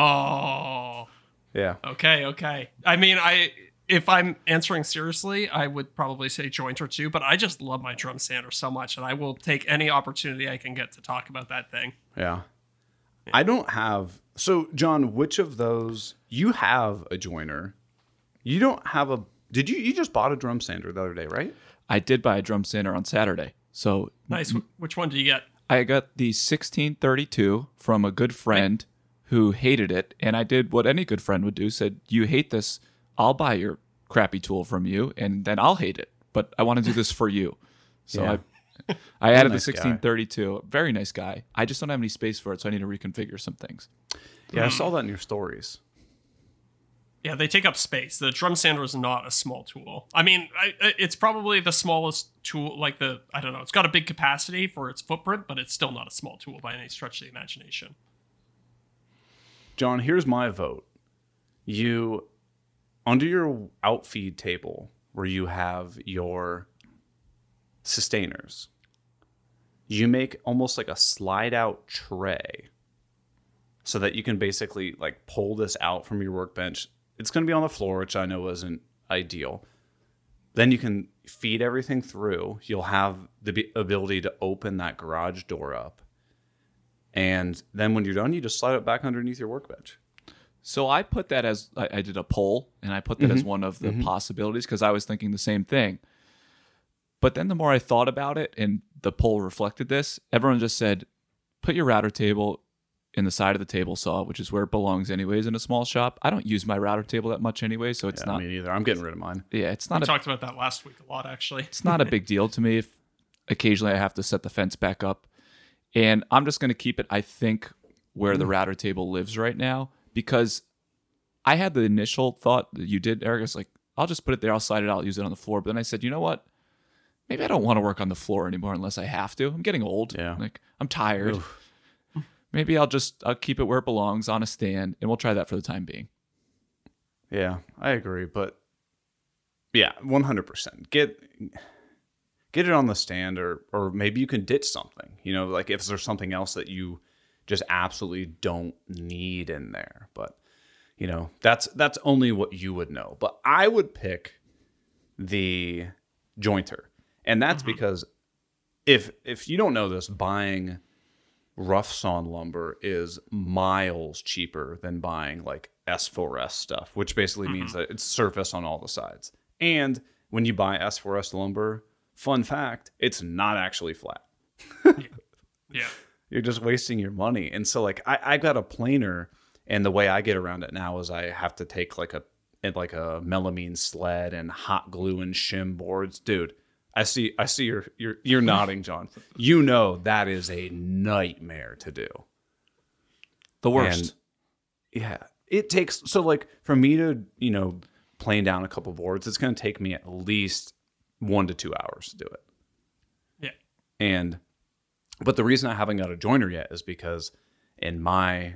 Yeah. okay, okay. I mean, I if I'm answering seriously, I would probably say jointer too, but I just love my drum sander so much, and I will take any opportunity I can get to talk about that thing. Yeah. I don't have. So, Jon, which of those you have a joiner? You don't have a. Did you? You just bought a drum sander the other day, right? I did buy a drum sander on Saturday. So Nice. Which one do you get? I got the 1632 from a good friend who hated it. And I did what any good friend would do said, You hate this. I'll buy your crappy tool from you and then I'll hate it. But I want to do this for you. <laughs> So Yeah. I, I added nice the guy. 1632. Very nice guy. I just don't have any space for it. So I need to reconfigure some things. Yeah, I saw that in your stories. Yeah, they take up space. The drum sander is not a small tool. I mean, I, I- it's probably the smallest tool. Like the, I don't know, it's got a big capacity for its footprint, but it's still not a small tool by any stretch of the imagination. Jon, here's my vote. You, under your outfeed table where you have your sustainers, you make almost like a slide out tray so that you can basically like pull this out from your workbench. It's going to be on the floor, which I know isn't ideal. Then you can feed everything through. You'll have the ability to open that garage door up. And then when you're done, you just slide it back underneath your workbench. So I put that as I, I did a poll and I put that as mm-hmm. one of the mm-hmm. possibilities because I was thinking the same thing. But then the more I thought about it and the poll reflected this, everyone just said, put your router table in the side of the table saw, which is where it belongs anyways in a small shop. I don't use my router table that much anyway, so it's Yeah, not me neither. I'm getting rid of mine. yeah, it's We not a talked about that last week a lot, actually. it's not a big <laughs> deal to me if occasionally I have to set the fence back up. And I'm just going to keep it, I think, where the mm-hmm. router table lives right now because I had the initial thought that you did, Eric. I was like, I'll just put it there, I'll slide it out, use it on the floor. But then I said, you know what? Maybe I don't want to work on the floor anymore unless I have to. I'm getting old. Yeah. Like, I'm tired. <laughs> Maybe I'll just I'll keep it where it belongs on a stand, and we'll try that for the time being. Yeah, I agree, but yeah, 100%. Get get it on the stand or or maybe you can ditch something. You know, like if there's something else that you just absolutely don't need in there. But you know, that's that's only what you would know. But I would pick the jointer. And that's mm-hmm. because if if you don't know this, buying rough sawn lumber is miles cheaper than buying like S4S stuff, which basically means mm-hmm. that it's surface on all the sides. And when you buy S4S lumber, fun fact, it's not actually flat. Yeah. <laughs> You're just wasting your money. And so like I, I got a planer and the way I get around it now is I have to take like a like a melamine sled and hot glue and shim boards. Dude, I see I see you're you're <laughs> you're nodding, Jon. You know that is a nightmare to do. The worst. And yeah, it takes so like for me to you know plane down a couple boards, it's going to take me at least one to two hours to do it. Yeah. And but the reason I haven't got a joiner yet is because in my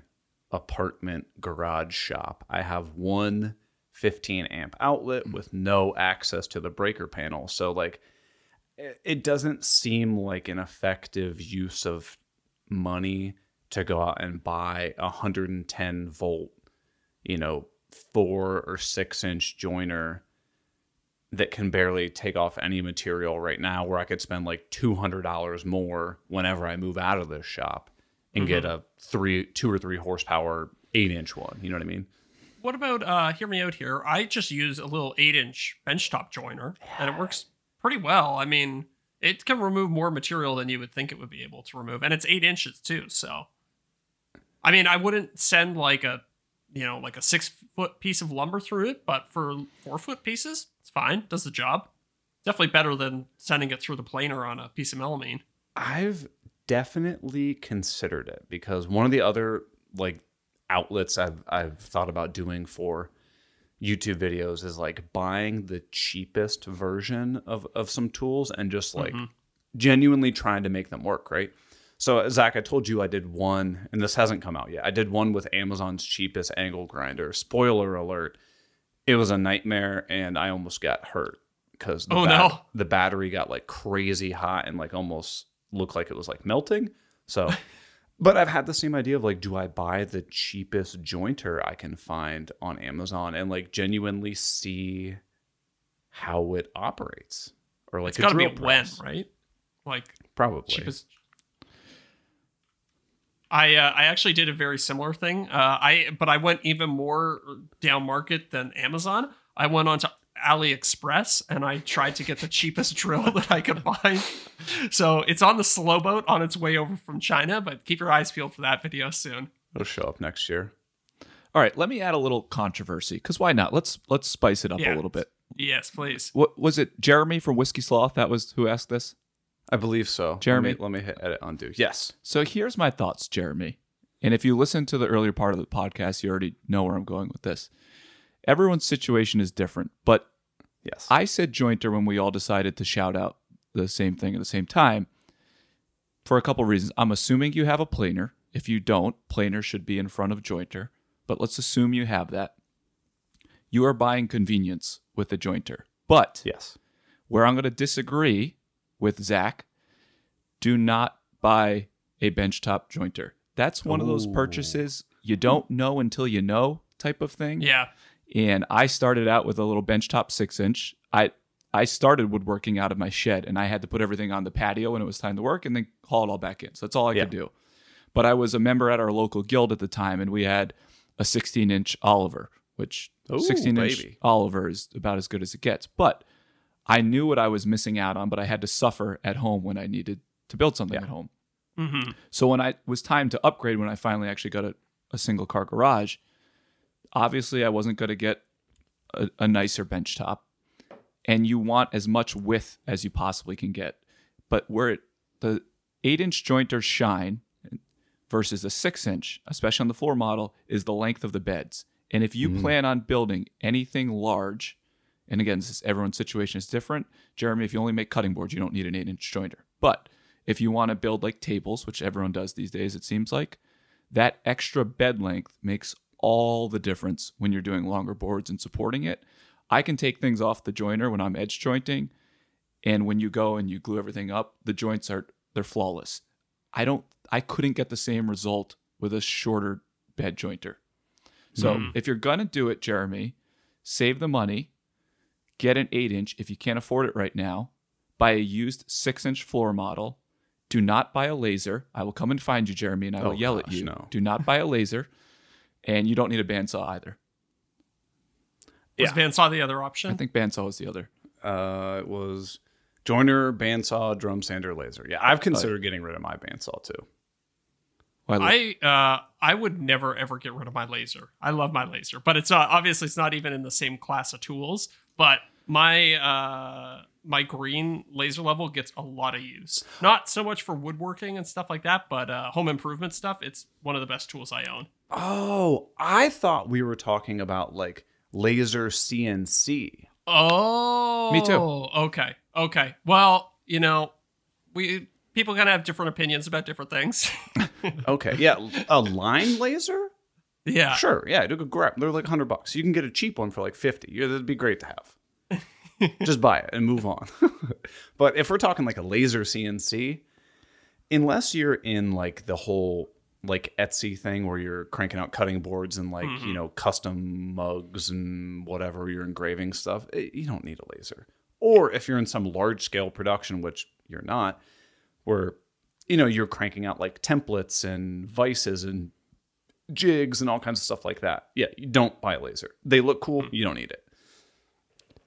apartment garage shop, I have one 15 amp outlet mm. with no access to the breaker panel. So like it it doesn't seem like an effective use of money to go out and buy a 110 volt, you know, four or six inch joiner that can barely take off any material right now where I could spend like $200 more whenever I move out of this shop and get a three, two or three horsepower eight inch one. You know what I mean? What about uh hear me out here? I just use a little eight inch benchtop joiner and it works pretty well. I mean, it can remove more material than you would think it would be able to remove. And it's eight inches too, so I mean I wouldn't send like a you know, like a six foot piece of lumber through it, but for four foot pieces, it's fine, does the job. Definitely better than sending it through the planer on a piece of melamine. I've definitely considered it because one of the other like outlets I've I've thought about doing for YouTube videos is like buying the cheapest version of of some tools and just like mm-hmm. genuinely trying to make them work, right? So Zac, I told you I did one, and this hasn't come out yet. I did one with Amazon's cheapest angle grinder. Spoiler alert: it was a nightmare, and I almost got hurt because the, Oh, no. the battery got like crazy hot and like almost looked like it was like melting. So, <laughs> but I've had the same idea of like, do I buy the cheapest jointer I can find on Amazon and like genuinely see how it operates, or like It's got to be a when, right? Like Probably. cheapest. I uh, I actually did a very similar thing. Uh, I but I went even more down market than Amazon. I went on to AliExpress and I tried to get the cheapest <laughs> drill that I could find. So it's on the slow boat on its way over from China, but keep your eyes peeled for that video soon. It'll show up next year. All right, let me add a little controversy because why not? Let's let's spice it up Yeah. a little bit. Yes, please. What was it? Jeremy from Whiskey Sloth that was who asked this. I believe so. Jeremy? let me, let me hit edit undo. Yes. So here's my thoughts, Jeremy. And if you listen to the earlier part of the podcast, you already know where I'm going with this. Everyone's situation is different, but Yes. I said jointer when we all decided to shout out the same thing at the same time for a couple of reasons. I'm assuming you have a planer. If you don't, planer should be in front of jointer, but let's assume you have that. You are buying convenience with the jointer. But yes. where I'm going to disagree with Zac, do not buy a benchtop jointer. That's one of those purchases you don't know until you know type of thing. Yeah. And I started out with a little benchtop six inch. I I started woodworking out of my shed and I had to put everything on the patio when it was time to work and then haul it all back in. So that's all I Yeah. could do. But I was a member at our local guild at the time and we had a 16 inch Oliver, which Ooh, 16 inch baby. Oliver is about as good as it gets. But I knew what I was missing out on, but I had to suffer at home when I needed to build something Yeah. at home. hmm So when I was time to upgrade, when I finally actually got a, a single car garage, obviously I wasn't going to get a, a nicer bench top. And you want as much width as you possibly can get. But where it, the eight inch jointers shine versus the six inch, especially on the floor model, is the length of the beds. And if you plan on building anything large, and again, this is, everyone's situation is different. Jeremy, if you only make cutting boards, you don't need an eight inch jointer. But if you want to build like tables, which everyone does these days, it seems like, that extra bed length makes all the difference when you're doing longer boards and supporting it. I can take things off the joiner when I'm edge jointing, and when you go and you glue everything up, the joints are they're flawless. I don't I couldn't get the same result with a shorter bed jointer. So Mm. if you're gonna do it, Jeremy, save the money, get an eight inch if you can't afford it right now. Buy a used six inch floor model. Do not buy a laser. I will come and find you, Jeremy, and I will Oh, yell at you. no. Do not buy a laser, and you don't need a bandsaw either. Was Yeah. bandsaw the other option? I think bandsaw was the other. Uh, it was joiner, bandsaw, drum sander, laser. Yeah, I've considered getting rid of my bandsaw too. Well, I, I uh I would never ever get rid of my laser. I love my laser, but it's uh, obviously it's not even in the same class of tools. But my uh my green laser level gets a lot of use. Not so much for woodworking and stuff like that, but uh, home improvement stuff. It's one of the best tools I own. Oh, I thought we were talking about like laser CNC. Oh, Me too. Okay, okay. Well, you know, we people kind of have different opinions about different things. <laughs> Okay, yeah, a line laser. Yeah, Sure, yeah, you could grab. They're like hundred bucks. You can get a cheap one for like fifty. Yeah, that'd be great to have. <laughs> Just buy it and move on. <laughs> but if we're talking like a laser CNC, unless you're in like the whole like Etsy thing where you're cranking out cutting boards and like you know custom mugs and whatever you're engraving stuff, eh, you don't need a laser. Or if you're in some large scale production, which you're not, where you know you're cranking out like templates and vices and jigs and all kinds of stuff like that. Yeah, you don't buy a laser. They look cool. Hmm. You don't need it.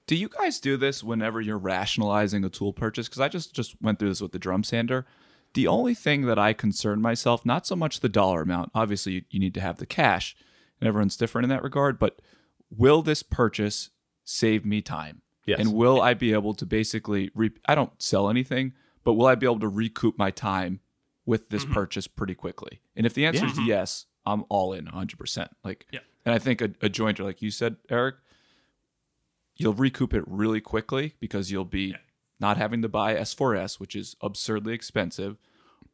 do you guys do this whenever you're rationalizing a tool purchase? Because I just just went through this with the drum sander. The only thing that I concern myself, not so much the dollar amount. Obviously, you, you need to have the cash, and everyone's different in that regard. But will this purchase save me time? Yes. And will I be able to basically? Re- I don't sell anything, but will I be able to recoup my time with this mm-hmm. purchase pretty quickly? And if the answer is yes, I'm all in 100. percent Like, Yeah. and I think a, a jointer, like you said, Eric, you'll recoup it really quickly because you'll be not having to buy S4S, which is absurdly expensive,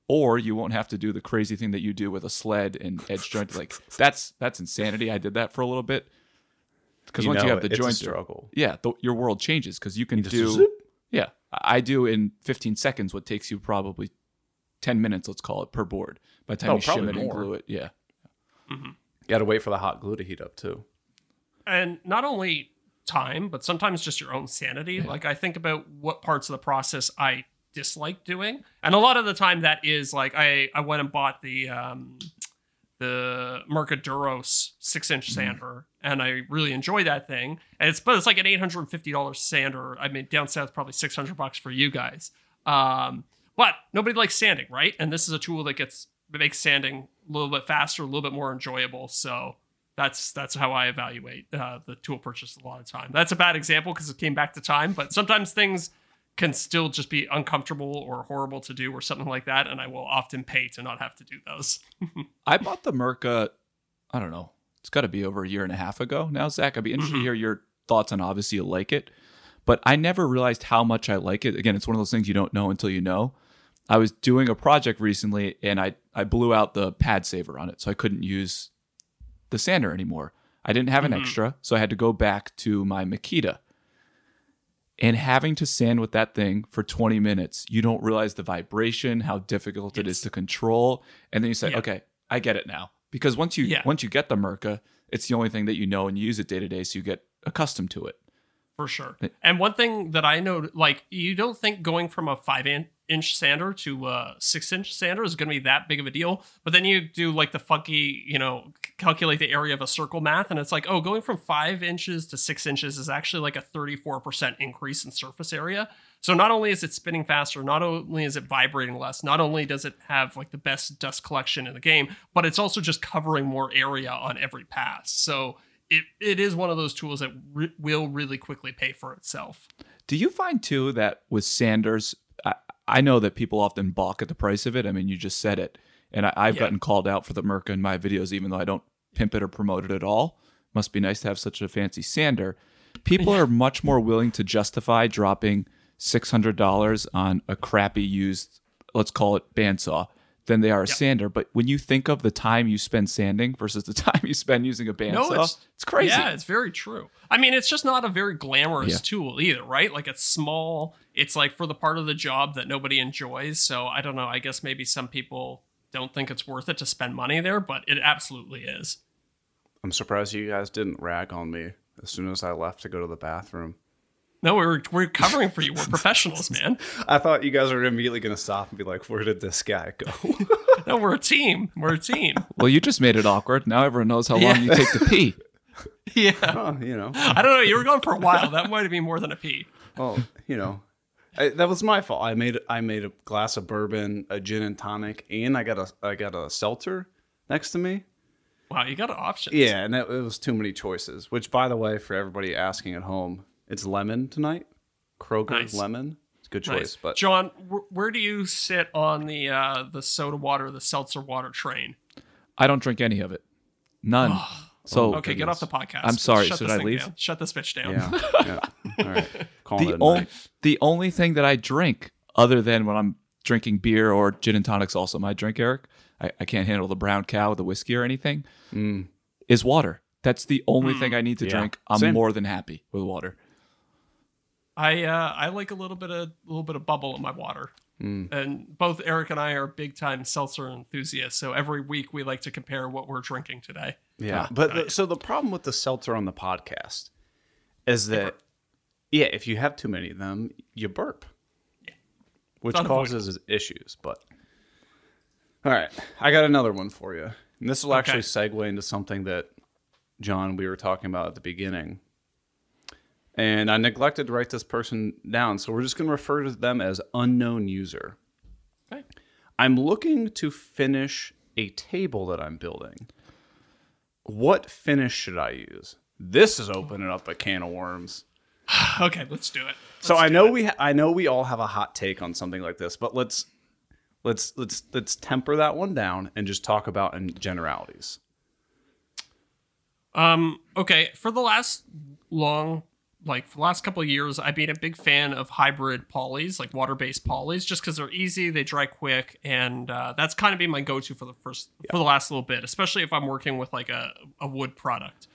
or you won't have to do the crazy thing that you do with a sled and edge <laughs> joint. Like that's that's insanity. I did that for a little bit. because You once you have the it's joint struggle. yeah, the, your world changes because you can Just do zip. yeah. I I do in 15 seconds what takes you probably 10 minutes, let's call it per board. By the time Oh, you shim probably it and glue it, yeah. You got to wait for the hot glue to heat up too. and not only time but sometimes just your own sanity. Like i think about what parts of the process i dislike doing. And a lot of the time that is like i i went and bought the um the Mirka Deros six inch sander and i really enjoy that thing. And it's but it's like an $850 sander. I mean down south probably 600 bucks for you guys. Um but nobody likes sanding right? And this is a tool that gets makes sanding a little bit faster a little bit more enjoyable so that's that's how I evaluate uh, the tool purchase a lot of time. That's a bad example because it came back to time, but sometimes things can still just be uncomfortable or horrible to do or something like that, and I will often pay to not have to do those. <laughs> I bought the Mirka, I don't know, it's got to be over a year and a half ago now, Zac. I'd be interested to hear your thoughts on obviously you like it, but I never realized how much I like it. Again, it's one of those things you don't know until you know. I was doing a project recently and I, I blew out the pad saver on it, so I couldn't use the sander anymore. I didn't have an Mhm. extra, so I had to go back to my Makita. And having to sand with that thing for 20 minutes, you don't realize the vibration, how difficult it is to control. And then you say, Yeah. okay, I get it now. Because once you Yeah. once you get the Mirka, it's the only thing that you know and you use it day to day, so you get accustomed to it. For sure. And one thing that I know, like, you don't think going from a five inch sander to a six inch sander is going to be that big of a deal. But then you do like the funky, you know, calculate the area of a circle math, and it's like, oh, going from five inches to six inches is actually like a 34% increase in surface area. So not only is it spinning faster, not only is it vibrating less, not only does it have like the best dust collection in the game, but it's also just covering more area on every pass. So it, it is one of those tools that re- will really quickly pay for itself. Do you find too that with Sanders, I, I know that people often balk at the price of it. I mean, you just said it, and I, I've Yeah. gotten called out for the Mirka in my videos, even though I don't pimp it or promote it at all. Must be nice to have such a fancy sander. People are much more willing to justify dropping six hundred dollars on a crappy used, let's call it bandsaw, than they are a Yeah. sander. But when you think of the time you spend sanding versus the <laughs> time you spend using a bandsaw, no, it's, crazy. Yeah, it's very true. I mean, it's just not a very glamorous Yeah. tool either, right? Like it's small. It's like for the part of the job that nobody enjoys. So I don't know. I guess maybe some people don't think it's worth it to spend money there, but it absolutely is. I'm surprised you guys didn't rag on me as soon as I left to go to the bathroom. No, we're we're covering for you. We're professionals, man. <laughs> I thought you guys were immediately going to stop and be like, "Where did this guy go?" <laughs> No, we're a team. We're a team. <laughs> Well, you just made it awkward. Now everyone knows how long you take to pee. Yeah. oh, you know, I don't know. You were gone for a while. That might have been more than a pee. well, you know, I, that was my fault. I made I made a glass of bourbon, a gin and tonic, and I got a I got a seltzer next to me. Wow, you got options. Yeah, and that, it was too many choices. Which, by the way, for everybody asking at home, it's lemon tonight. Kroger Nice. lemon. It's a good choice, Nice. but Jon, wh- where do you sit on the uh, the soda water, the seltzer water train? I don't drink any of it. None. so Okay, get off the podcast. I'm sorry, Shut should this I leave? down. Shut this bitch down. yeah, <laughs> yeah. All right, call the a only the only thing that I drink other than when I'm drinking beer or gin and tonics also my drink, Eric. I, I can't handle the brown cow, the whiskey or anything. Mm. Is water. That's the only thing I need to Yeah. drink. I'm Same. more than happy with water. I uh, I like a little bit of a little bit of bubble in my water. Mm. And both Eric and I are big time seltzer enthusiasts, so every week we like to compare what we're drinking today. Yeah, Ah, but the, so the problem with the seltzer on the podcast is that yeah, if you have too many of them, you burp, which causes issues. But all right, I got another one for you, and this will actually segue into something that Jon we were talking about at the beginning. And I neglected to write this person down, so we're just going to refer to them as unknown user. Okay. I'm looking to finish a table that I'm building. What finish should I use? This is opening up a can of worms. <sighs> Okay, let's do it. so Let's I know it. we ha- I know we all have a hot take on something like this, but let's let's let's let's temper that one down and just talk about in generalities. Um, okay, for the last long, like for the last couple of years, I've been a big fan of hybrid polys, like water-based polys, just because they're easy, they dry quick, and uh, that's kind of been my go-to for the first for the last little bit, especially if I'm working with like a, a wood product.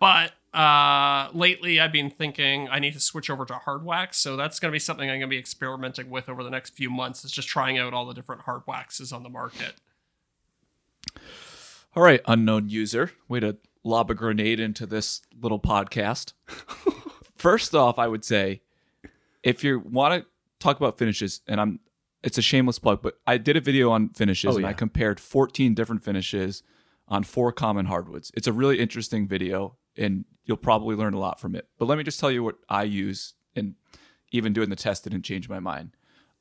But uh, lately I've been thinking I need to switch over to hard wax. So that's going to be something I'm going to be experimenting with over the next few months. Is just trying out all the different hard waxes on the market. All right, unknown user, way to lob a grenade into this little podcast. <laughs> First off, I would say if you want to talk about finishes, and I'm it's a shameless plug, but I did a video on finishes Oh, and I compared 14 different finishes on four common hardwoods. It's a really interesting video and you'll probably learn a lot from it. But let me just tell you what I use and even doing the test didn't change my mind.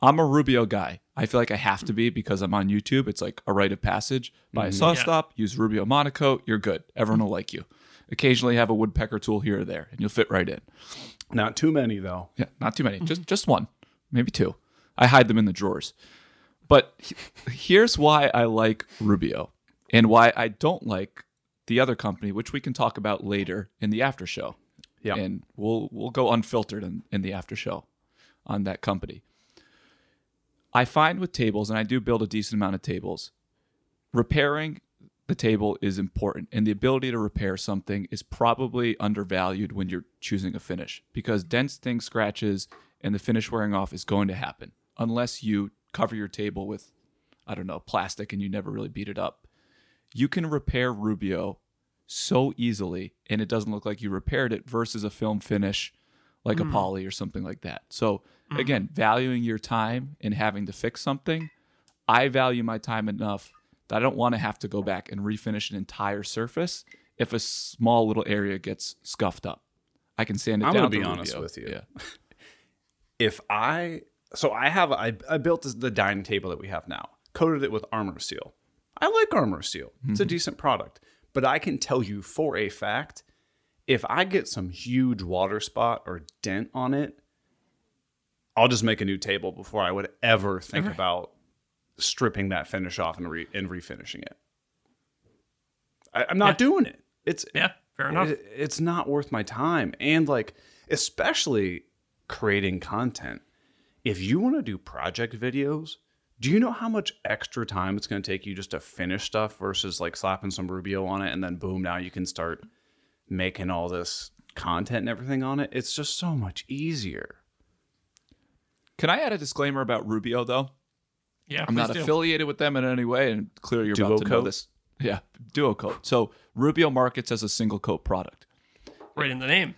I'm a Rubio guy. I feel like I have to be because I'm on YouTube. It's like a rite of passage. Buy a mm-hmm. saw Yeah. stop, use Rubio Monocoat, you're good. Everyone will like you. Occasionally have a woodpecker tool here or there and you'll fit right in. Not too many though. Yeah, not too many. Just just one, maybe two. I hide them in the drawers. But here's why I like Rubio and why I don't like the other company, which we can talk about later in the after show. Yeah. And we'll we'll go unfiltered in, in the after show on that company. I find with tables, and I do build a decent amount of tables, repairing the table is important and the ability to repair something is probably undervalued when you're choosing a finish because dents things scratches and the finish wearing off is going to happen unless you cover your table with i don't know plastic and you never really beat it up. You can repair rubio so easily and it doesn't look like you repaired it versus a film finish like a hmm. poly or something like that. So hmm. again valuing your time and having to fix something i value my time enough I don't want to have to go back and refinish an entire surface if a small little area gets scuffed up. I can sand it I'm down. gonna be honest with you. Yeah. <laughs> If I so I have I I built the dining table that we have now, coated it with Arm-R-Seal. I like Arm-R-Seal. It's a mm-hmm. decent product, but I can tell you for a fact, if I get some huge water spot or dent on it, I'll just make a new table before I would ever think about stripping that finish off and re and refinishing it. I, I'm not doing it. It's Yeah, fair enough. it- it's not worth my time and like especially creating content if you want to do project videos do you know how much extra time it's going to take you just to finish stuff versus like slapping some rubio on it and then boom now you can start making all this content and everything on it it's just so much easier Can I add a disclaimer about Rubio though? Yeah, I'm not do. affiliated with them in any way, and clearly you're about to know this. Yeah, duo coat. So Rubio markets as a single coat product. right in the name.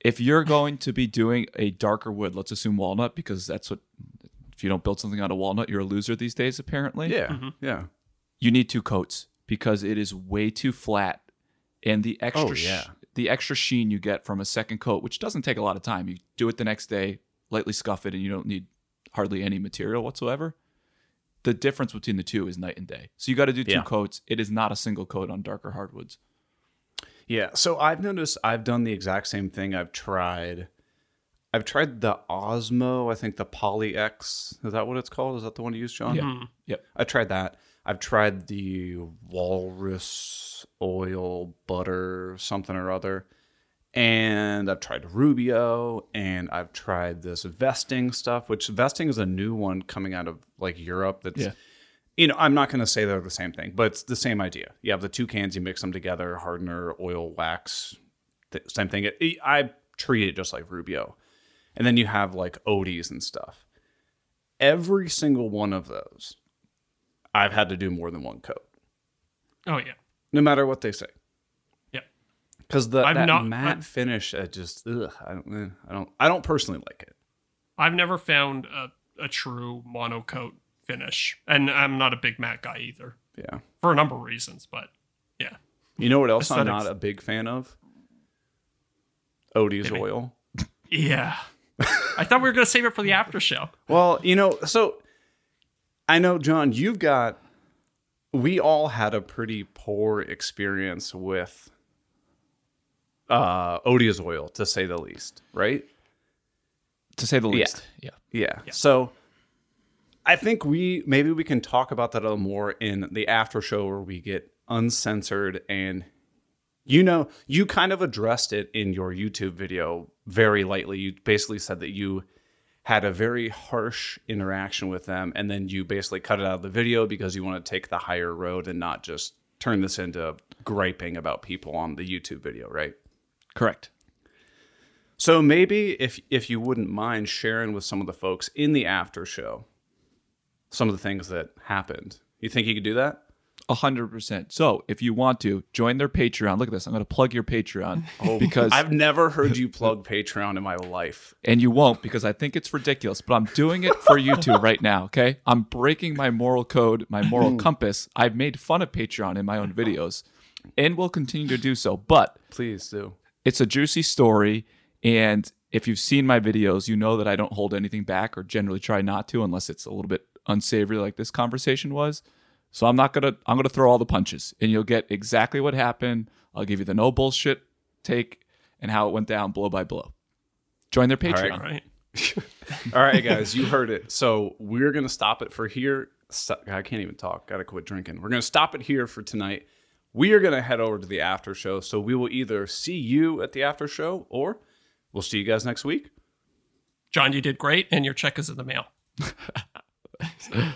If you're going to be doing a darker wood, let's assume walnut, because that's what. If you don't build something out of walnut, you're a loser these days. Apparently, yeah mm-hmm. yeah you need two coats because it is way too flat and the oh, extra Oh, sh- the extra sheen you get from a second coat which doesn't take a lot of time you do it the next day lightly scuff it and you don't need hardly any material whatsoever the difference between the two is night and day so you got to do two Yeah. coats it is not a single coat on darker hardwoods Yeah, so I've noticed I've done the exact same thing. I've tried I've tried the Osmo, I think the Poly X. Is that what it's called? Is that the one you use, Jon? yeah mm-hmm. yep I tried that. I've tried the walrus oil butter something or other. And I've tried Rubio and I've tried this vesting stuff, which vesting is a new one coming out of like Europe that's Yeah. you know, I'm not going to say they're the same thing, but it's the same idea. You have the two cans, you mix them together, hardener, oil, wax, th- same thing. It, I treat it just like Rubio. And then you have like Odie's and stuff. Every single one of those, I've had to do more than one coat, Oh yeah, no matter what they say. Because the I've that not- matte I've- finish, I just ugh, I don't, eh, I don't, I don't personally like it. I've never found a, a true monocoat finish, and I'm not a big matte guy either Yeah. for a number of reasons. But yeah, You know what else I'm not a big fan of? Odie's Maybe. oil. yeah. <laughs> I thought we were gonna save it for the after show. Well, you know, so I know, Jon, you've got, we all had a pretty poor experience with uh, Odie's oil, to say the least, right? to say the least yeah, Yeah. So I think we, maybe we can talk about that a little more in the after show where we get uncensored and you know, you kind of addressed it in your YouTube video very lightly. You basically said that you had a very harsh interaction with them, and then you basically cut it out of the video because you want to take the higher road and not just turn this into griping about people on the YouTube video, right? Correct. So maybe if if you wouldn't mind sharing with some of the folks in the after show some of the things that happened. You think you could do that? A hundred percent. So if you want to join their Patreon, look at this. I'm going to plug your Patreon <laughs> oh, because I've never heard you <laughs> plug Patreon in my life. and you won't because I think it's ridiculous. But I'm doing it for you two right now. Okay, I'm breaking my moral code, my moral <laughs> compass. I've made fun of Patreon in my own videos, and will continue to do so. But Please do. It's a juicy story, and if you've seen my videos, you know that I don't hold anything back or generally try not to unless it's a little bit unsavory, like this conversation was. So I'm not gonna I'm gonna throw all the punches, and you'll get exactly what happened. I'll give you the no bullshit take and how it went down blow by blow. Join their Patreon. All right. <laughs> All right, guys, you heard it. So we're gonna stop it for here. I can't even talk. Gotta quit drinking. We're gonna stop it here for tonight. We are gonna head over to the after show. So we will either see you at the after show or we'll see you guys next week. Jon, you did great, and your check is in the mail. <laughs>